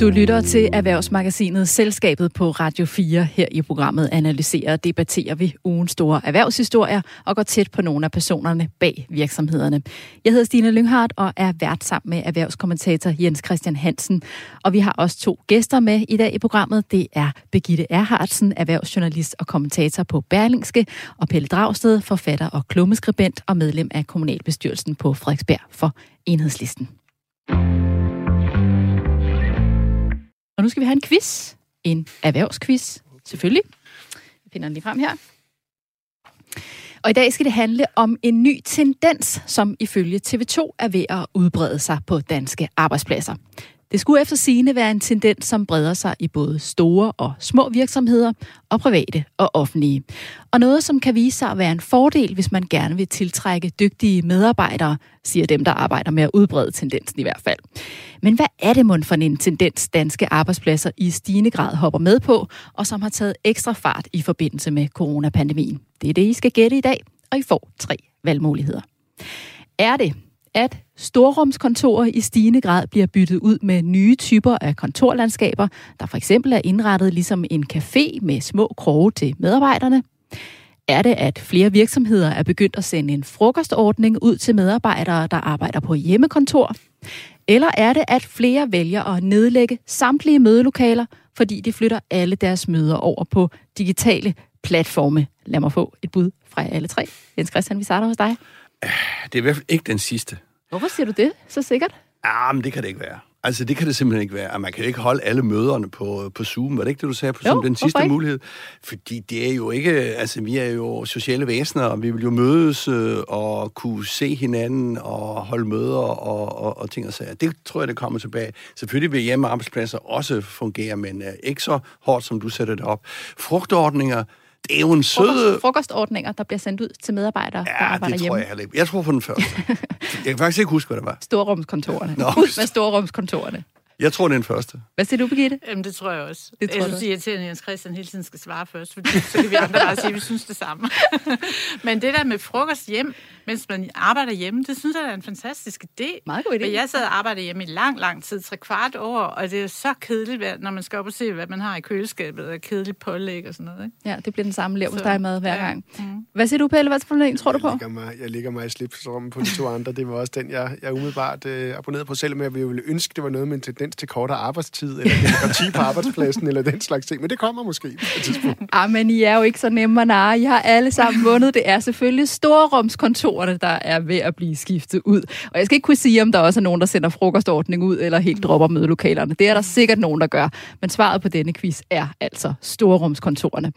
Du lytter til Erhvervsmagasinet Selskabet på Radio 4. Her i programmet analyserer og debatterer vi ugens store erhvervshistorier og går tæt på nogle af personerne bag virksomhederne. Jeg hedder Stine Lynghardt og er vært sammen med erhvervskommentator Jens Christian Hansen. Og vi har også to gæster med i dag i programmet. Det er Begitte Erhardsen, erhvervsjournalist og kommentator på Berlingske, og Pelle Dragsted, forfatter og klummeskribent og medlem af kommunalbestyrelsen på Frederiksberg for Enhedslisten. Og nu skal vi have en quiz. En erhvervsquiz, selvfølgelig. Jeg finder den lige frem her. Og i dag skal det handle om en ny tendens, som ifølge TV2 er ved at udbrede sig på danske arbejdspladser. Det skulle efter sigende være en tendens, som breder sig i både store og små virksomheder, og private og offentlige. Og noget, som kan vise sig at være en fordel, hvis man gerne vil tiltrække dygtige medarbejdere, siger dem, der arbejder med at udbrede tendensen i hvert fald. Men hvad er det mund for en tendens, danske arbejdspladser i stigende grad hopper med på, og som har taget ekstra fart i forbindelse med coronapandemien? Det er det, I skal gætte i dag, og I får tre valgmuligheder. Er det, at storrumskontorer i stigende grad bliver byttet ud med nye typer af kontorlandskaber, der for eksempel er indrettet ligesom en café med små kroge til medarbejderne? Er det, at flere virksomheder er begyndt at sende en frokostordning ud til medarbejdere, der arbejder på hjemmekontor? Eller er det, at flere vælger at nedlægge samtlige mødelokaler, fordi de flytter alle deres møder over på digitale platforme? Lad mig få et bud fra alle tre. Jens Christian, vi starter hos dig. Det er i hvert fald ikke den sidste. Hvorfor siger du det så sikkert? Ah, men det kan det ikke være. Altså, det kan det simpelthen ikke være. Man kan jo ikke holde alle møderne på, på Zoom. Var det ikke det, du sagde? På, Jo, som den sidste ikke? mulighed. Fordi det er jo ikke... Altså, vi er jo sociale væsener, og vi vil jo mødes øh, og kunne se hinanden og holde møder og, og, og ting og sager. Det tror jeg, det kommer tilbage. Selvfølgelig vil hjemmearbejdspladser også fungere, men øh, ikke så hårdt, som du sætter det op. Frugtordninger, det er jo en sød... Frokost, frokostordninger, der bliver sendt ud til medarbejdere, der Ja, arbejder det tror hjemme. jeg heller ikke. Jeg tror på den første. jeg kan faktisk ikke huske, hvad det var. Storrumskontorerne. Nå. Ud med storrumskontorerne. Jeg tror, det er den første. Hvad siger du, Birgitte? Jamen, det tror jeg også. Det tror jeg du synes, det er irriterende, at Jens Christian hele tiden skal svare først, fordi så kan vi andre bare sige, at vi synes det samme. Men det der med frokost hjem, mens man arbejder hjemme, det synes jeg er en fantastisk idé. Meget god idé. Men jeg sad og arbejdede hjemme i lang, lang tid, tre kvart år, og det er så kedeligt, når man skal op og se, hvad man har i køleskabet, og kedeligt pålæg og sådan noget. Ikke? Ja, det bliver den samme lever hos Så, dig mad hver ja. gang. Mm. Hvad siger du, Pelle? Hvad for en tror du på? Jeg ligger mig, jeg ligger mig i slipstrømmen på de to andre. Det var også den, jeg, jeg umiddelbart øh, abonnerede på, selvom jeg ville ønske, det var noget med en tendens til kortere arbejdstid, eller demokrati på arbejdspladsen, eller den slags ting. Men det kommer måske på et tidspunkt. Ah, men I er jo ikke så nemme at narre. I har alle sammen vundet. Det er selvfølgelig kontorerne, der er ved at blive skiftet ud. Og jeg skal ikke kunne sige, om der også er nogen, der sender frokostordning ud, eller helt dropper mødelokalerne. Det er der sikkert nogen, der gør. Men svaret på denne quiz er altså storrumskontorerne.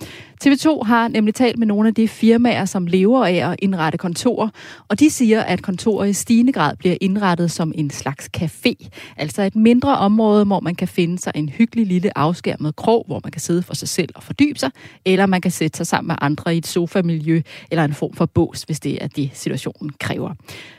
TV2 har nemlig talt med nogle af de firmaer, som lever af at indrette kontorer, og de siger, at kontorer i stigende grad bliver indrettet som en slags café. Altså et mindre område, hvor man kan finde sig en hyggelig lille afskærmet krog, hvor man kan sidde for sig selv og fordybe sig, eller man kan sætte sig sammen med andre i et sofamiljø eller en form for bås, hvis det er det, situationen kræver.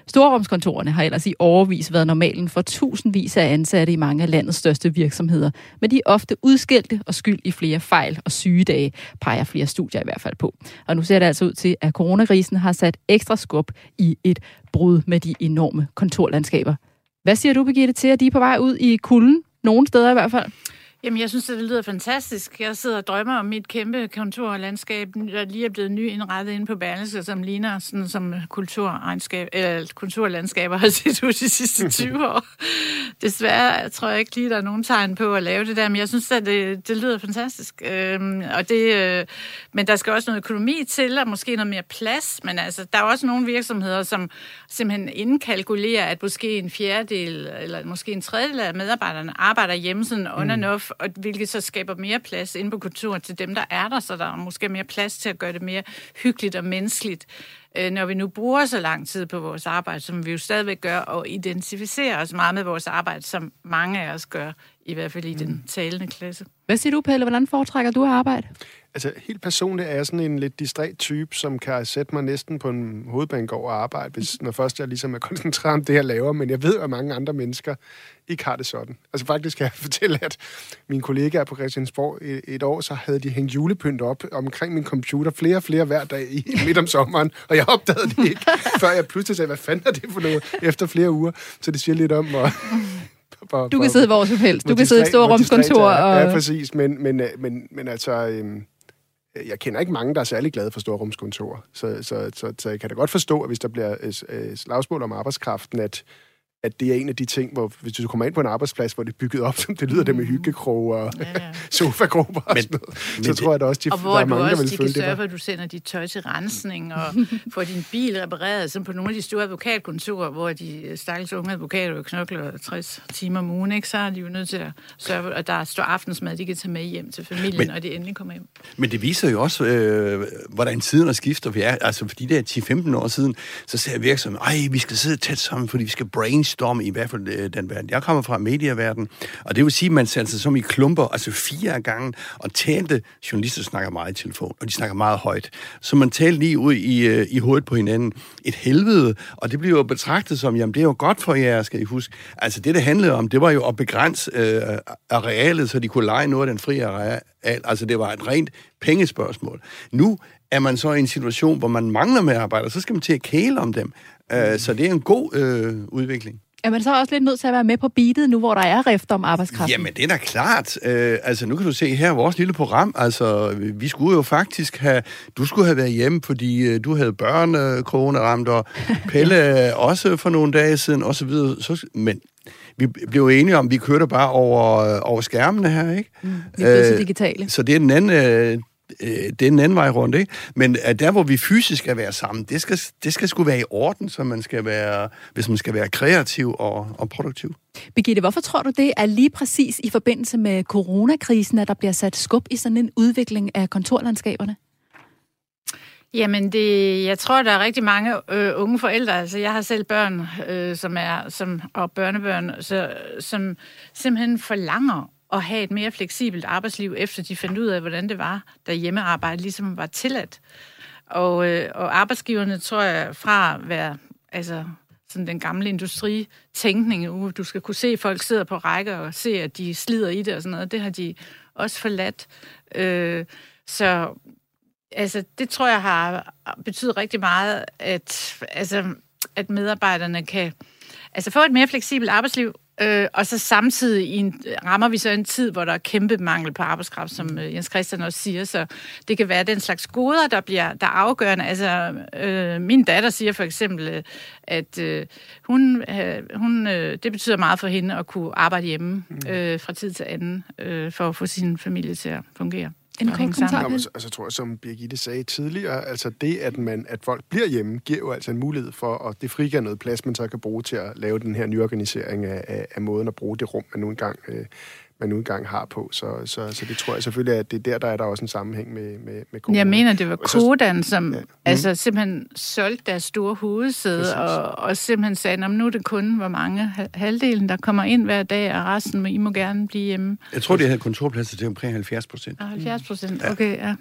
Storrumskontorerne har ellers i overvis været normalen for tusindvis af ansatte i mange af landets største virksomheder, men de er ofte udskældte og skyld i flere fejl og sygedage, peger flere studier i hvert fald på. Og nu ser det altså ud til, at coronakrisen har sat ekstra skub i et brud med de enorme kontorlandskaber. Hvad siger du, Birgitte, til, at de er på vej ud i kulden? Nogle steder i hvert fald. Jamen, jeg synes, det lyder fantastisk. Jeg sidder og drømmer om mit kæmpe kontorlandskab, der lige er blevet nyindrettet inde på Berlingske, som ligner sådan som kulturregnskab, eller kulturlandskaber har set ud de sidste 20 år. Desværre tror jeg ikke lige, der er nogen tegn på at lave det der, men jeg synes, at det, det lyder fantastisk. Øhm, og det, øh, men der skal også noget økonomi til, og måske noget mere plads. Men altså, der er også nogle virksomheder, som simpelthen indkalkulerer, at måske en fjerdedel, eller måske en tredjedel af medarbejderne arbejder hjemme sådan and off, og hvilket så skaber mere plads inde på kulturen til dem, der er der, så der er måske mere plads til at gøre det mere hyggeligt og menneskeligt, øh, når vi nu bruger så lang tid på vores arbejde, som vi jo stadigvæk gør, og identificerer os meget med vores arbejde, som mange af os gør, i hvert fald i den mm. talende klasse. Hvad siger du, Pelle? Hvordan foretrækker du at arbejde? Altså, helt personligt er jeg sådan en lidt distræt type, som kan sætte mig næsten på en hovedbanegård og arbejde, hvis, når først jeg ligesom er koncentreret om det, jeg laver. Men jeg ved, at mange andre mennesker ikke har det sådan. Altså faktisk kan jeg fortælle, at mine kollegaer på Christiansborg et, et år, så havde de hængt julepynt op omkring min computer flere og flere hver dag i midt om sommeren, og jeg opdagede det ikke, før jeg pludselig sagde, hvad fanden er det for noget, efter flere uger. Så det siger lidt om, hvor, for, du kan sidde hvor som helst. Du kan sidde i et stort rumskontor. Og... Ja, præcis. Men, men, men, men altså, øhm, jeg kender ikke mange, der er særlig glade for storrumskontor. Så, så, så, så jeg kan da godt forstå, at hvis der bliver øh, øh slagsmål om arbejdskraften, at at det er en af de ting, hvor hvis du kommer ind på en arbejdsplads, hvor det er bygget op, som det lyder det med mm. hyggekroge og ja, ja. sofagrupper og sådan noget, men så det, tror jeg da også, de, og hvor der er mange, også, der vil de følge det. Og hvor du sender dit tøj til rensning og får din bil repareret, som på nogle af de store advokatkontorer, hvor de stakkels unge advokater knokler 60 timer om ugen, ikke? så er de jo nødt til at sørge at der står aftensmad, de kan tage med hjem til familien, men, når de endelig kommer hjem. Men det viser jo også, øh, hvordan tiden er skifter. Vi er, altså for de der 10-15 år siden, så ser virksomheden, ej, vi skal sidde tæt sammen, fordi vi skal brainstorm storm i hvert fald øh, den verden. Jeg kommer fra medieverdenen, og det vil sige, at man satte sig som i klumper, altså fire gange, og talte, journalister snakker meget i telefon, og de snakker meget højt, så man talte lige ud i, øh, i hovedet på hinanden. Et helvede, og det bliver jo betragtet som, jamen det er jo godt for jer, skal I huske. Altså det, det handlede om, det var jo at begrænse øh, arealet, så de kunne lege noget af den frie areal. Altså det var et rent pengespørgsmål. Nu er man så i en situation, hvor man mangler medarbejdere, så skal man til at kæle om dem. Uh, så det er en god øh, udvikling. Er man så også lidt nødt til at være med på beatet nu, hvor der er rift om arbejdskraften? Jamen, det er da klart. Øh, altså, nu kan du se her vores lille program. Altså, vi skulle jo faktisk have... Du skulle have været hjemme, fordi øh, du havde børn, øh, corona ramt, og Pelle øh, også for nogle dage siden, og så videre. Så, men vi blev enige om, at vi kørte bare over, øh, over skærmene her, ikke? Mm, vi er blevet så digitale. Så det er den anden... Øh, øh, det er en anden vej rundt, ikke? Men at der, hvor vi fysisk skal være sammen, det skal, det skal sgu være i orden, så man skal være, hvis man skal være kreativ og, og produktiv. Birgitte, hvorfor tror du det er lige præcis i forbindelse med coronakrisen, at der bliver sat skub i sådan en udvikling af kontorlandskaberne? Jamen, det, jeg tror, der er rigtig mange øh, unge forældre. Altså, jeg har selv børn, øh, som er, som, og børnebørn, så, som simpelthen forlanger at have et mere fleksibelt arbejdsliv, efter de fandt ud af, hvordan det var, da hjemmearbejde ligesom var tilladt. Og, øh, og arbejdsgiverne, tror jeg, fra at være altså, sådan den gamle industritænkning, du skal kunne se, at folk sidder på række og se, at de slider i det og sådan noget, det har de også forladt. Øh, så altså, det tror jeg har betydet rigtig meget, at, altså, at medarbejderne kan altså, få et mere fleksibelt arbejdsliv, Øh, og så samtidig i en, rammer vi så en tid, hvor der er kæmpe mangel på arbejdskraft, som øh, Jens Christian også siger. Så det kan være den slags goder, der bliver der er afgørende. Altså, øh, min datter siger for eksempel, øh, at øh, hun, øh, hun, øh, det betyder meget for hende at kunne arbejde hjemme mm. øh, fra tid til anden, øh, for at få sin familie til at fungere. En kort kommentar. Altså, altså, tror jeg, som Birgitte sagde tidligere, altså det, at, man, at folk bliver hjemme, giver jo altså en mulighed for, at det frigiver noget plads, man så kan bruge til at lave den her nyorganisering af, af, af måden at bruge det rum, man nu engang øh, man nu engang har på. Så, så, så det tror jeg selvfølgelig, at det er der, der er der også en sammenhæng med, med, med corona. Jeg mener, det var Kodan, som ja. altså, mm. simpelthen solgte deres store hovedsæde, og, og simpelthen sagde, at nu er det kun, hvor mange halvdelen, der kommer ind hver dag, og resten må I må gerne blive hjemme. Jeg tror, det havde kontorpladser til omkring 70 procent. 70 procent, okay, ja.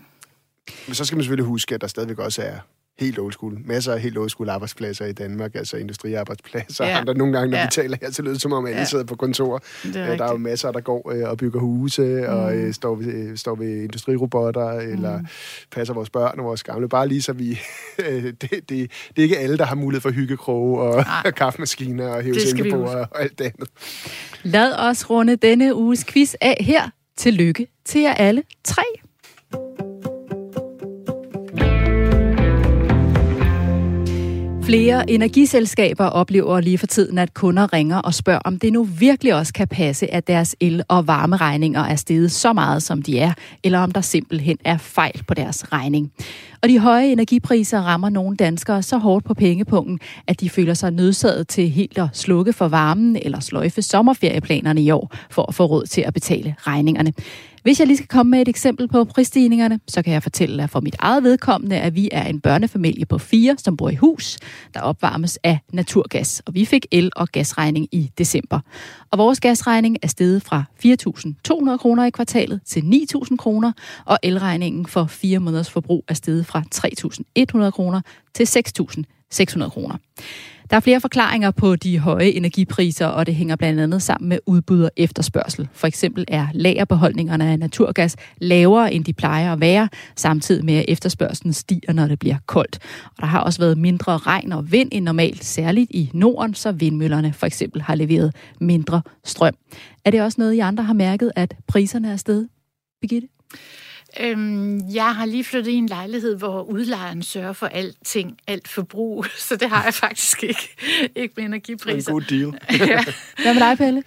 Men så skal man selvfølgelig huske, at der stadigvæk også er helt old school. Masser af helt old school arbejdspladser i Danmark, altså industriarbejdspladser. Ja. Andre nogle gange, når ja. vi taler her, så lyder det som om, alle ja. sidder på kontor. Er øh, der er jo masser, der går øh, og bygger huse, mm. og øh, står, ved, øh, står ved industrirobotter, mm. eller passer vores børn og vores gamle. Bare lige så vi... det, det, det er ikke alle, der har mulighed for hyggekroge og kaffemaskiner og hæve og alt det andet. Lad os runde denne uges quiz af her. Tillykke til jer alle tre. Flere energiselskaber oplever lige for tiden, at kunder ringer og spørger, om det nu virkelig også kan passe, at deres el- og varmeregninger er steget så meget, som de er, eller om der simpelthen er fejl på deres regning. Og de høje energipriser rammer nogle danskere så hårdt på pengepunkten, at de føler sig nødsaget til helt at slukke for varmen eller sløjfe sommerferieplanerne i år, for at få råd til at betale regningerne. Hvis jeg lige skal komme med et eksempel på prisstigningerne, så kan jeg fortælle at for mit eget vedkommende, at vi er en børnefamilie på fire, som bor i hus, der opvarmes af naturgas. Og vi fik el- og gasregning i december. Og vores gasregning er steget fra 4.200 kroner i kvartalet til 9.000 kroner, og elregningen for fire måneders forbrug er steget fra 3.100 kroner til 6.600 kroner. Der er flere forklaringer på de høje energipriser, og det hænger blandt andet sammen med udbud og efterspørgsel. For eksempel er lagerbeholdningerne af naturgas lavere, end de plejer at være, samtidig med at efterspørgselen stiger, når det bliver koldt. Og der har også været mindre regn og vind end normalt, særligt i Norden, så vindmøllerne for eksempel har leveret mindre strøm. Er det også noget, I andre har mærket, at priserne er steget, Birgitte? Øhm, jeg har lige flyttet i en lejlighed, hvor udlejeren sørger for alting, alt forbrug, så det har jeg faktisk ikke, ikke med energipriser. En god deal. ja. Hvad med dig, Pelle?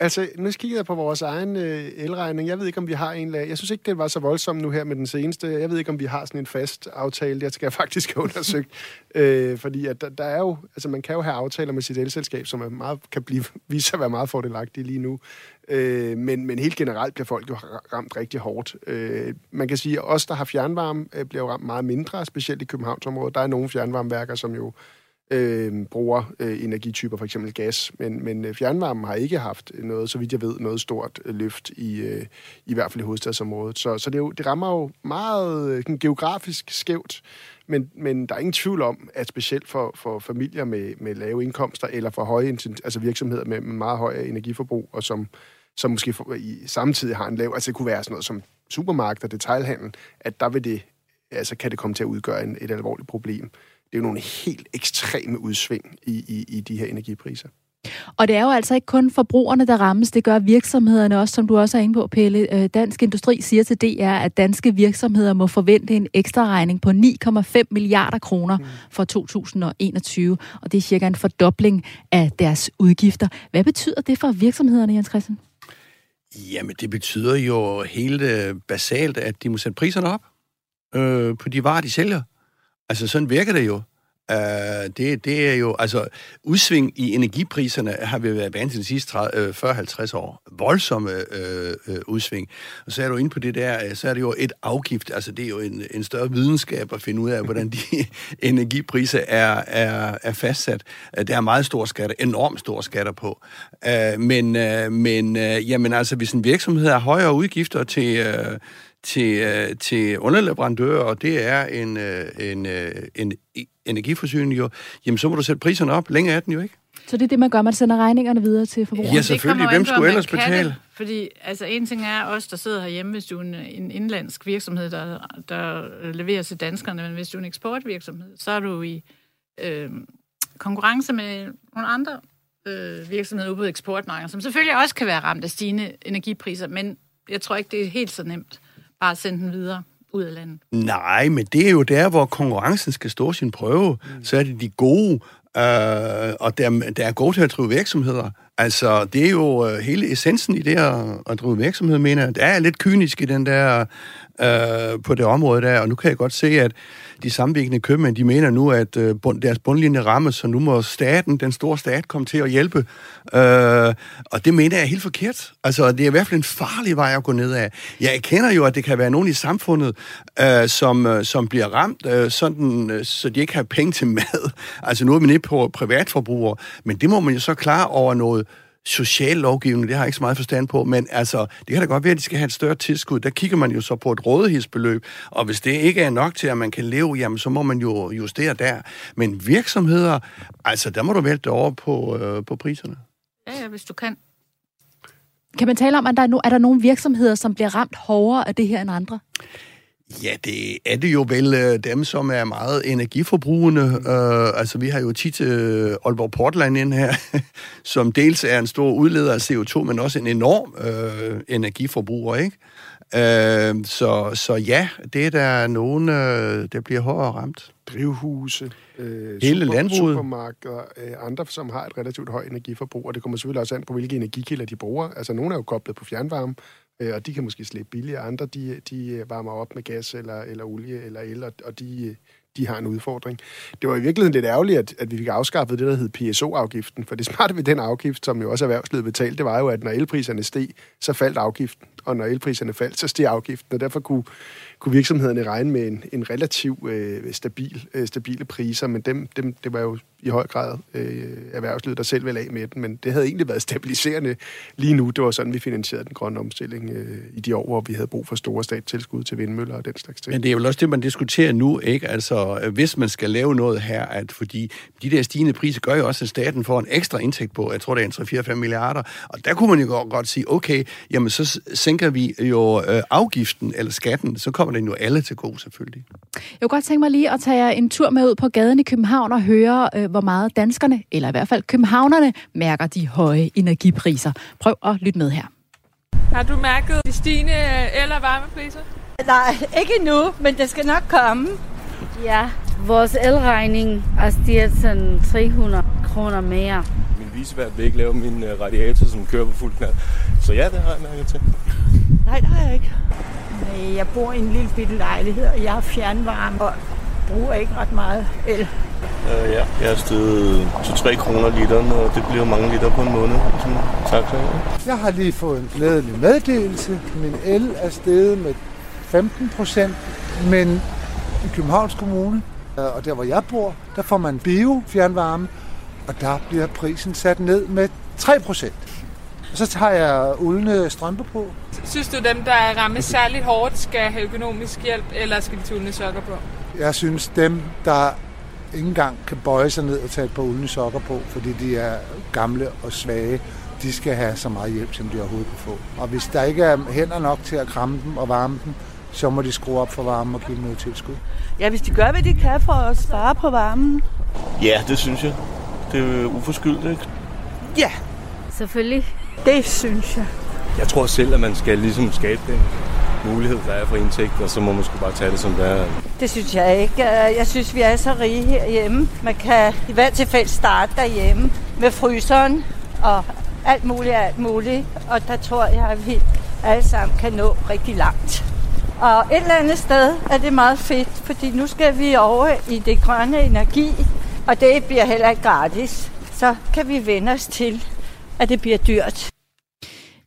Altså, nu kigger jeg på vores egen øh, elregning. Jeg ved ikke, om vi har en lag. Jeg synes ikke, det var så voldsomt nu her med den seneste. Jeg ved ikke, om vi har sådan en fast aftale. Det skal jeg faktisk have undersøgt. øh, fordi at der, der, er jo, altså man kan jo have aftaler med sit elselskab, som er meget, kan blive, vise sig at være meget fordelagtige lige nu. Øh, men, men helt generelt bliver folk jo ramt rigtig hårdt. Øh, man kan sige, at os, der har fjernvarme, øh, bliver jo ramt meget mindre, specielt i Københavnsområdet. Der er nogle fjernvarmeværker, som jo øh, bruger øh, energityper, for eksempel gas, men, men øh, fjernvarmen har ikke haft noget, så vidt jeg ved, noget stort øh, løft i, øh, i hvert fald i hovedstadsområdet. Så, så det, jo, det rammer jo meget øh, geografisk skævt, men, men der er ingen tvivl om, at specielt for, for familier med, med lave indkomster, eller for høje altså virksomheder med, med meget høj energiforbrug, og som, som måske for, i samtidig har en lav, altså det kunne være sådan noget som supermarkeder, detailhandel, at der vil det, altså kan det komme til at udgøre en, et alvorligt problem det er jo nogle helt ekstreme udsving i, i, i de her energipriser. Og det er jo altså ikke kun forbrugerne, der rammes, det gør virksomhederne også, som du også er inde på, Pelle. Øh, Dansk Industri siger til DR, at danske virksomheder må forvente en ekstra regning på 9,5 milliarder kroner for 2021, og det er cirka en fordobling af deres udgifter. Hvad betyder det for virksomhederne, Jens Christian? Jamen, det betyder jo helt øh, basalt, at de må sætte priserne op øh, på de varer, de sælger. Altså, sådan virker det jo. Uh, det, det er jo, altså, udsving i energipriserne har vi været vant til de sidste 40-50 øh, år. Voldsomme øh, øh, udsving. Og så er du inde på det der, øh, så er det jo et afgift, altså det er jo en, en større videnskab at finde ud af, hvordan de energipriser er, er, er fastsat. Der er meget store skatter, enormt store skatter på. Uh, men, uh, men uh, jamen altså, hvis en virksomhed har højere udgifter til, uh, til, øh, til underleverandører, og det er en, øh, en, øh, en energiforsyning jo, jamen så må du sætte priserne op. Længere er den jo ikke. Så det er det, man gør, man sender regningerne videre til forbrugerne? Ja, selvfølgelig. Hvem skulle ellers betale? Det, fordi altså, en ting er os, der sidder herhjemme, hvis du er en, en indlandsk virksomhed, der, der leverer til danskerne, men hvis du er en eksportvirksomhed, så er du i øh, konkurrence med nogle andre øh, virksomheder ude på eksportmarkedet, som selvfølgelig også kan være ramt af stigende energipriser, men jeg tror ikke, det er helt så nemt bare sende den videre ud af landet. Nej, men det er jo der, hvor konkurrencen skal stå sin prøve. Mm. Så er det de gode, øh, og der, der er gode til at drive virksomheder. Altså, det er jo øh, hele essensen i det at, at drive virksomhed, mener jeg. Det er lidt kynisk i den der, øh, på det område der, og nu kan jeg godt se, at de samvirkende købmænd, de mener nu, at øh, bund, deres bundlinje rammes, så nu må staten, den store stat, komme til at hjælpe. Øh, og det mener jeg er helt forkert. Altså, det er i hvert fald en farlig vej at gå ned af. Jeg kender jo, at det kan være nogen i samfundet, øh, som, øh, som bliver ramt, øh, sådan, øh, så de ikke har penge til mad. Altså, nu er vi nede på privatforbrugere, men det må man jo så klare over noget social lovgivning, det har jeg ikke så meget forstand på, men altså, det kan da godt være, at de skal have et større tilskud. Der kigger man jo så på et rådighedsbeløb, og hvis det ikke er nok til, at man kan leve, jamen så må man jo justere der. Men virksomheder, altså der må du vælte over på, øh, på priserne. Ja, ja, hvis du kan. Kan man tale om, at der er, no, er der nogle virksomheder, som bliver ramt hårdere af det her end andre? Ja, det er det jo vel øh, dem, som er meget energiforbrugende. Uh, altså, vi har jo tit uh, Aalborg Portland ind her, som dels er en stor udleder af CO2, men også en enorm uh, energiforbruger, ikke? Uh, så, så ja, det er der nogen, uh, der bliver hårdere ramt. Drivhuse, øh, Hele super, landbruget. supermarkeder, øh, andre, som har et relativt højt energiforbrug, og det kommer selvfølgelig også an på, hvilke energikilder de bruger. Altså, nogle er jo koblet på fjernvarme, øh, og de kan måske slippe billigere. Andre, de, de øh, varmer op med gas eller, eller olie eller el, og, og de, øh, de har en udfordring. Det var i virkeligheden lidt ærgerligt, at, at vi fik afskaffet det, der hed PSO-afgiften, for det smarte ved den afgift, som jo også erhvervslivet betalte, det var jo, at når elpriserne steg, så faldt afgiften, og når elpriserne faldt, så steg afgiften, og derfor kunne, kunne virksomhederne regne med en, en relativ øh, stabil, øh, stabile priser, men dem, dem, det var jo i høj grad øh, erhvervslivet, der selv ville af med den, men det havde egentlig været stabiliserende lige nu. Det var sådan, vi finansierede den grønne omstilling øh, i de år, hvor vi havde brug for store statstilskud til vindmøller og den slags ting. Men det er jo også det, man diskuterer nu, ikke? Altså, hvis man skal lave noget her, at fordi de der stigende priser gør jo også, at staten får en ekstra indtægt på, jeg tror, det er 3-4-5 milliarder, og der kunne man jo godt, godt sige, okay, jamen så sænker vi jo øh, afgiften eller skatten, så kommer den jo alle til gode selvfølgelig. Jeg kunne godt tænke mig lige at tage en tur med ud på gaden i København og høre, øh, hvor meget danskerne, eller i hvert fald københavnerne, mærker de høje energipriser. Prøv at lytte med her. Har du mærket de stigende el- og varmepriser? Nej, ikke endnu, men det skal nok komme. Ja, vores elregning er stiget sådan 300 kroner mere. Min visevært vil ikke lave min uh, radiator, som kører på fuld knald. Så ja, det har jeg mærket til. Nej, det har jeg ikke. Nej, jeg bor i en lille bitte lejlighed, og jeg har fjernvarme og bruger ikke ret meget el. Uh, ja, jeg har steget til 3 kroner literen, og det bliver mange liter på en måned. Sådan, tak for det. Jeg har lige fået en glædelig meddelelse. Min el er steget med 15 procent, men i Københavns Kommune, øh, og der hvor jeg bor, der får man bio-fjernvarme, og der bliver prisen sat ned med 3 procent. Og så tager jeg uldne strømper på. Synes du, dem, der rammes særligt hårdt, skal have økonomisk hjælp, eller skal de tulle sokker på? Jeg synes, dem, der ikke engang kan bøje sig ned og tage et par uldne sokker på, fordi de er gamle og svage, de skal have så meget hjælp, som de overhovedet kan få. Og hvis der ikke er hænder nok til at kramme dem og varme dem, så må de skrue op for varmen og give dem noget tilskud. Ja, hvis de gør, hvad de kan for at spare på varmen. Ja, det synes jeg. Det er jo uforskyldt, ikke? Ja, Selvfølgelig. Det synes jeg. Jeg tror selv, at man skal ligesom skabe den mulighed, der er for indtægt, og så må man sgu bare tage det, som det er. Det synes jeg ikke. Jeg synes, vi er så rige herhjemme. Man kan i hvert tilfælde starte derhjemme med fryseren og alt muligt, alt muligt. Og der tror jeg, at vi alle sammen kan nå rigtig langt. Og et eller andet sted er det meget fedt, fordi nu skal vi over i det grønne energi, og det bliver heller ikke gratis. Så kan vi vende os til, at det bliver dyrt.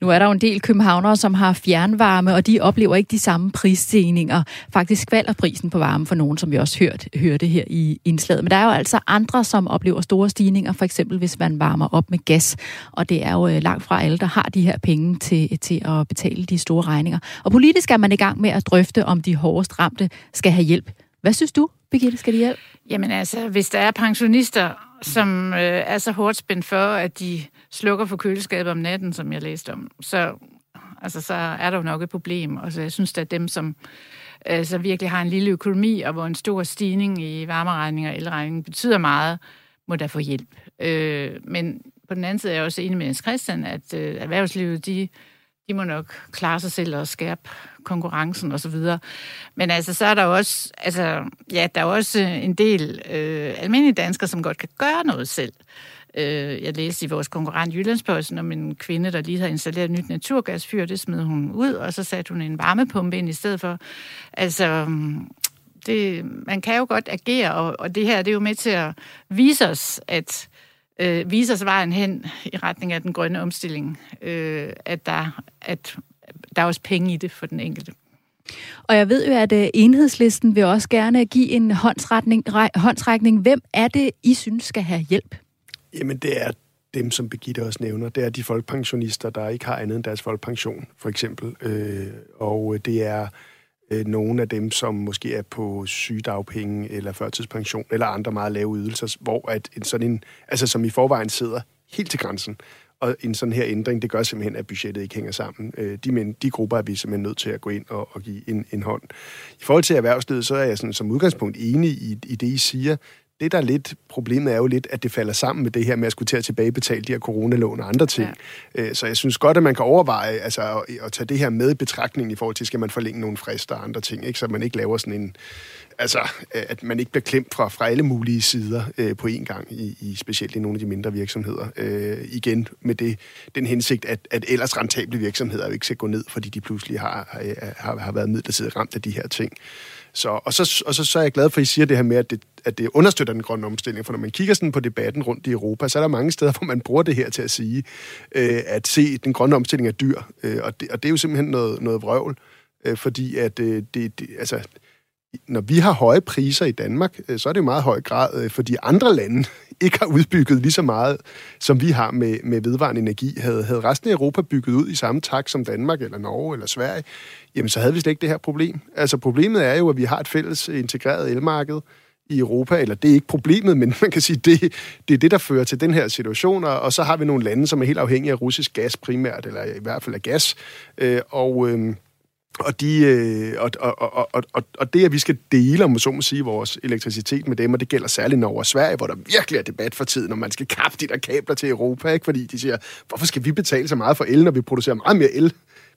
Nu er der jo en del københavnere, som har fjernvarme, og de oplever ikke de samme prisstigninger. Faktisk falder prisen på varme for nogen, som vi også hørt, hørte her i indslaget. Men der er jo altså andre, som oplever store stigninger, for eksempel hvis man varmer op med gas. Og det er jo øh, langt fra alle, der har de her penge til, til at betale de store regninger. Og politisk er man i gang med at drøfte, om de hårdest ramte skal have hjælp. Hvad synes du, Birgitte, skal de hjælp? Jamen altså, hvis der er pensionister, som øh, er så hårdt spændt for, at de slukker for køleskabet om natten, som jeg læste om, så, altså, så er der jo nok et problem. så jeg synes, at dem, som altså, virkelig har en lille økonomi, og hvor en stor stigning i varmeregning og elregning betyder meget, må der få hjælp. Øh, men på den anden side er jeg også enig med Jens Christian, at øh, erhvervslivet, de, de må nok klare sig selv og skærpe konkurrencen osv. så. Men altså, så er der også, altså, ja, der er også en del øh, almindelige danskere, som godt kan gøre noget selv. Øh, Øh, jeg læste i vores konkurrent Jyllandsposten om en kvinde, der lige havde installeret et nyt naturgasfyr. Det smed hun ud, og så satte hun en varmepumpe ind i stedet for. Altså, det, man kan jo godt agere, og, og det her det er jo med til at vise os, at øh, vise os vejen hen i retning af den grønne omstilling, øh, at, der, at der er også penge i det for den enkelte. Og jeg ved jo, at øh, enhedslisten vil også gerne give en håndsretning, håndsrækning. Hvem er det, I synes skal have hjælp? Jamen, det er dem, som Birgitte også nævner. Det er de folkepensionister, der ikke har andet end deres folkepension, for eksempel. Øh, og det er øh, nogle af dem, som måske er på sygedagpenge eller førtidspension eller andre meget lave ydelser, hvor at en sådan en, altså som i forvejen sidder helt til grænsen. Og en sådan her ændring, det gør simpelthen, at budgettet ikke hænger sammen. Øh, de, men, de grupper er vi simpelthen nødt til at gå ind og, og give en, en hånd. I forhold til erhvervslivet, så er jeg sådan, som udgangspunkt enig i, i det, I siger det, der er lidt problemet, er jo lidt, at det falder sammen med det her med at skulle til at tilbagebetale de her coronalån og andre ting. Ja. Øh, så jeg synes godt, at man kan overveje altså, at, tage det her med i betragtning i forhold til, skal man forlænge nogle frister og andre ting, ikke? så man ikke laver sådan en... Altså, at man ikke bliver klemt fra, fra alle mulige sider øh, på én gang, i, i specielt i nogle af de mindre virksomheder. Øh, igen med det, den hensigt, at, at ellers rentable virksomheder jo ikke skal gå ned, fordi de pludselig har, har, har været midlertidigt ramt af de her ting. Så, og, så, og så, så er jeg glad for, at I siger det her med, at det, at det understøtter den grønne omstilling. For når man kigger sådan på debatten rundt i Europa, så er der mange steder, hvor man bruger det her til at sige, øh, at se, den grønne omstilling er dyr. Øh, og, det, og det er jo simpelthen noget, noget vrøvl, øh, fordi at øh, det, det, altså, når vi har høje priser i Danmark, øh, så er det jo meget høj grad, øh, fordi andre lande ikke har udbygget lige så meget, som vi har med, med vedvarende energi. Havde, havde resten af Europa bygget ud i samme takt som Danmark, eller Norge, eller Sverige, jamen så havde vi slet ikke det her problem. Altså problemet er jo, at vi har et fælles integreret elmarked i Europa, eller det er ikke problemet, men man kan sige, det, det er det, der fører til den her situation, og så har vi nogle lande, som er helt afhængige af russisk gas primært, eller i hvert fald af gas, øh, og... Øh, og, de, øh, og, og, og, og, og det, at vi skal dele, om så må sige, vores elektricitet med dem, og det gælder særligt Norge og Sverige, hvor der virkelig er debat for tiden, når man skal kappe de der kabler til Europa, ikke? fordi de siger, hvorfor skal vi betale så meget for el, når vi producerer meget mere el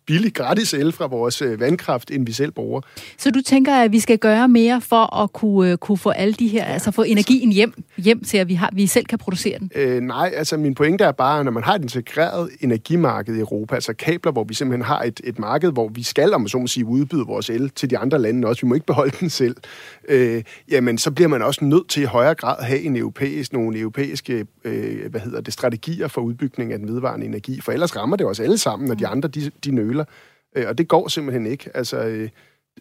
billig gratis el fra vores øh, vandkraft, end vi selv bruger. Så du tænker, at vi skal gøre mere for at kunne, øh, kunne få alle de her, ja, altså få energien hjem, hjem til, at vi, har, vi selv kan producere den? Øh, nej, altså min pointe er bare, at når man har et integreret energimarked i Europa, altså kabler, hvor vi simpelthen har et, et marked, hvor vi skal, om så må sige, udbyde vores el til de andre lande også, vi må ikke beholde den selv, øh, jamen så bliver man også nødt til i højere grad at have en europæisk, nogle europæiske øh, hvad hedder det, strategier for udbygning af den vedvarende energi, for ellers rammer det os alle sammen, når de andre de, de føler. Øh, og det går simpelthen ikke. Altså, øh,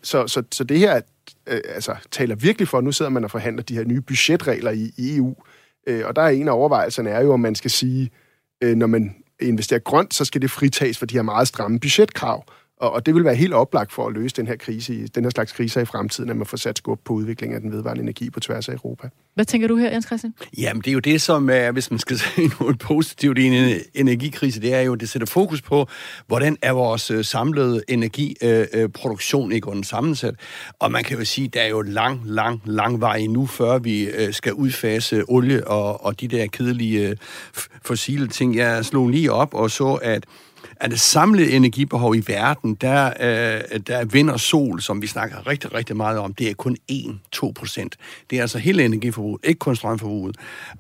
så, så, så det her øh, altså, taler virkelig for, nu sidder man og forhandler de her nye budgetregler i, i EU, øh, og der er en af overvejelserne er jo, om man skal sige, øh, når man investerer grønt, så skal det fritages for de her meget stramme budgetkrav. Og, og det vil være helt oplagt for at løse den her krise, den her slags kriser i fremtiden, at man får sat skub på udviklingen af den vedvarende energi på tværs af Europa. Hvad tænker du her, Jens Christian? Jamen, det er jo det, som er, hvis man skal se noget positivt i en energikrise, det er jo, det sætter fokus på, hvordan er vores øh, samlede energiproduktion i grunden sammensat. Og man kan jo sige, der er jo lang, lang, lang vej nu, før vi øh, skal udfase olie og, og de der kedelige fossile ting. Jeg slog lige op og så, at at det samlede energibehov i verden, der, øh, der er vind og sol, som vi snakker rigtig, rigtig meget om, det er kun 1-2 procent. Det er altså hele energiforbruget, ikke kun strømforbruget.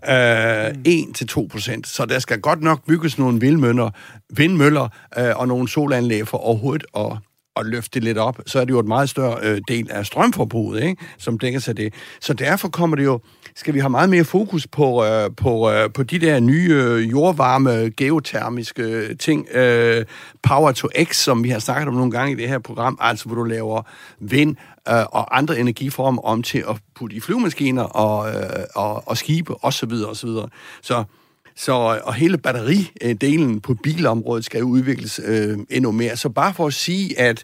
Øh, 1-2 procent. Så der skal godt nok bygges nogle vindmøller, vindmøller øh, og nogle solanlæg for overhovedet at at løfte det lidt op, så er det jo et meget større øh, del af strømforbruget, ikke, som dækker sig det. Så derfor kommer det jo, skal vi have meget mere fokus på, øh, på, øh, på de der nye øh, jordvarme, geotermiske øh, ting, øh, Power to X, som vi har snakket om nogle gange i det her program, altså hvor du laver vind øh, og andre energiformer om til at putte i flyvemaskiner og, øh, og, og skibe osv. osv. Så videre. så, Øh, og hele batteridelen på bilområdet skal udvikles øh, endnu mere. Så bare for at sige, at,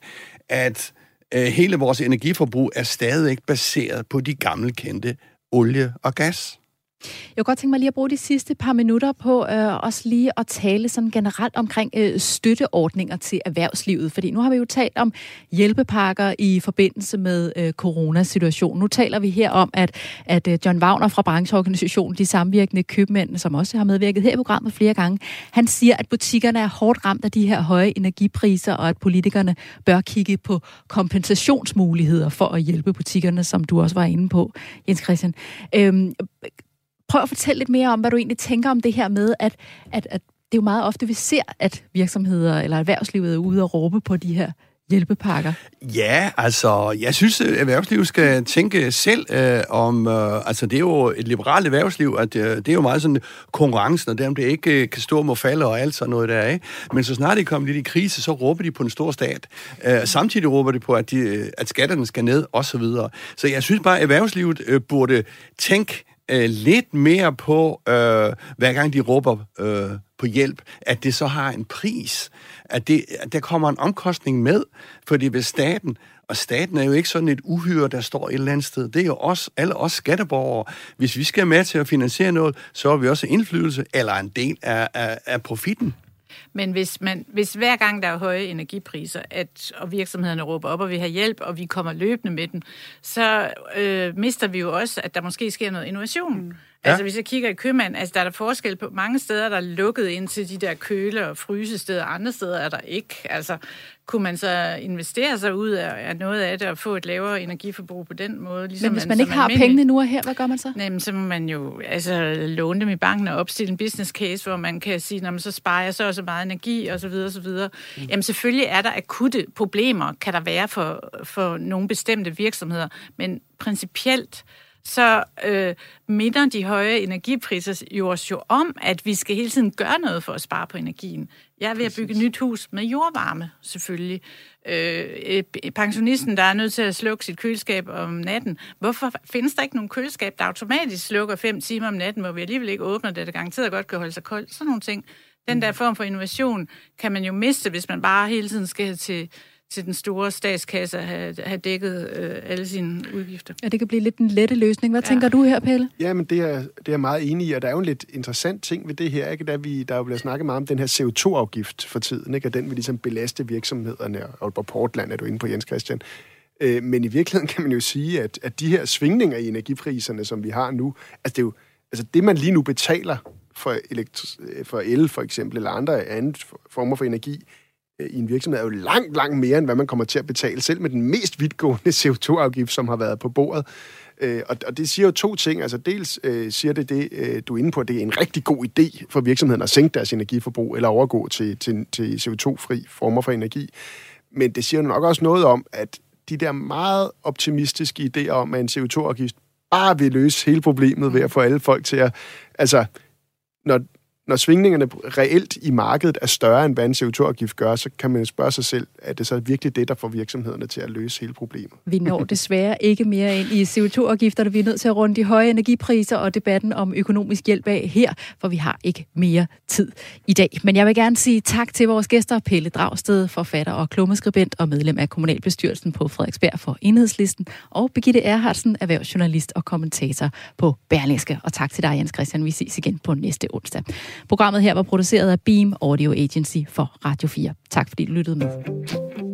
at øh, hele vores energiforbrug er stadig baseret på de gamle kendte olie og gas. Jeg kunne godt tænke mig lige at bruge de sidste par minutter på øh, også lige at tale sådan generelt omkring øh, støtteordninger til erhvervslivet. Fordi nu har vi jo talt om hjælpepakker i forbindelse med øh, coronasituationen. Nu taler vi her om, at, at øh, John Wagner fra brancheorganisationen De Samvirkende Købmænd, som også har medvirket her i programmet flere gange, han siger, at butikkerne er hårdt ramt af de her høje energipriser, og at politikerne bør kigge på kompensationsmuligheder for at hjælpe butikkerne, som du også var inde på, Jens Christian. Øhm, prøv at fortælle lidt mere om, hvad du egentlig tænker om det her med, at, at, at det er jo meget ofte, vi ser, at virksomheder eller erhvervslivet er ude og råbe på de her hjælpepakker? Ja, altså, jeg synes, at erhvervslivet skal tænke selv øh, om, øh, altså det er jo et liberalt erhvervsliv, at øh, det er jo meget sådan konkurrencen, og dem det ikke øh, kan stå og falde og alt sådan noget der, ikke? Men så snart de kommer lidt i krise, så råber de på en stor stat. Øh, samtidig råber de på, at, de, øh, at skatterne skal ned, og så videre. Så jeg synes bare, at erhvervslivet øh, burde tænke øh, lidt mere på, øh, hver gang de råber øh, på hjælp, at det så har en pris. At, det, at der kommer en omkostning med, fordi ved staten, og staten er jo ikke sådan et uhyre, der står et eller andet sted, det er jo os, alle os skatteborgere. Hvis vi skal med til at finansiere noget, så har vi også indflydelse, eller en del af, af, af profitten. Men hvis, man, hvis hver gang der er høje energipriser, at, og virksomhederne råber op og vi har hjælp, og vi kommer løbende med dem, så øh, mister vi jo også, at der måske sker noget innovation. Mm. Ja. Altså hvis jeg kigger i købmand, altså der er der forskel på mange steder, der er lukket ind til de der køle- og frysesteder, andre steder er der ikke. Altså kunne man så investere sig ud af, noget af det og få et lavere energiforbrug på den måde? Ligesom Men hvis man, man ikke har almindelig... pengene nu og her, hvad gør man så? Jamen, så må man jo altså, låne dem i banken og opstille en business case, hvor man kan sige, så sparer jeg så og så meget energi osv. osv. Mm. Jamen selvfølgelig er der akutte problemer, kan der være for, for nogle bestemte virksomheder, men principielt så øh, minder de høje energipriser jo os jo om, at vi skal hele tiden gøre noget for at spare på energien. Jeg er ved at bygge et nyt hus med jordvarme, selvfølgelig. Øh, pensionisten, der er nødt til at slukke sit køleskab om natten. Hvorfor findes der ikke nogen køleskab, der automatisk slukker fem timer om natten, hvor vi alligevel ikke åbner det, der garanteret godt kan holde sig koldt? Sådan nogle ting. Den der mm. form for innovation kan man jo miste, hvis man bare hele tiden skal til til den store statskasse at have, have dækket øh, alle sine udgifter. Ja, det kan blive lidt en lette løsning. Hvad ja. tænker du her, Pelle? Ja, men det er, det er jeg meget enig i, og der er jo en lidt interessant ting ved det her, ikke? Der, vi, der er jo blevet snakket meget om den her CO2-afgift for tiden, ikke? og den vil ligesom belaste virksomhederne, og på Portland er du inde på, Jens Christian. Øh, men i virkeligheden kan man jo sige, at, at de her svingninger i energipriserne, som vi har nu, altså det er jo altså det, man lige nu betaler for, elektri- for el for eksempel, eller andre andre former for energi, Øh, Øh, i en virksomhed er jo langt, langt mere, end hvad man kommer til at betale, selv med den mest vidtgående CO2-afgift, som har været på bordet. Øh, og, og det siger jo to ting. Altså dels øh, siger det det, øh, du er inde på, at det er en rigtig god idé for virksomheden at sænke deres energiforbrug eller overgå til, til, til CO2-fri former for energi. Men det siger nok også noget om, at de der meget optimistiske idéer om, at en CO2-afgift bare vil løse hele problemet ved at få alle folk til at... Altså, når, når svingningerne reelt i markedet er større, end hvad en CO2-afgift gør, så kan man spørge sig selv, er det så virkelig det, der får virksomhederne til at løse hele problemet? Vi når desværre ikke mere ind i CO2-afgifterne. Vi er nødt til at runde de høje energipriser og debatten om økonomisk hjælp af her, for vi har ikke mere tid i dag. Men jeg vil gerne sige tak til vores gæster, Pelle Dragsted, forfatter og klummeskribent og medlem af kommunalbestyrelsen på Frederiksberg for Enhedslisten, og Birgitte Erhardsen, erhvervsjournalist og kommentator på Berlingske. Og tak til dig, Jens Christian. Vi ses igen på næste onsdag. Programmet her var produceret af Beam Audio Agency for Radio 4. Tak fordi du lyttede med.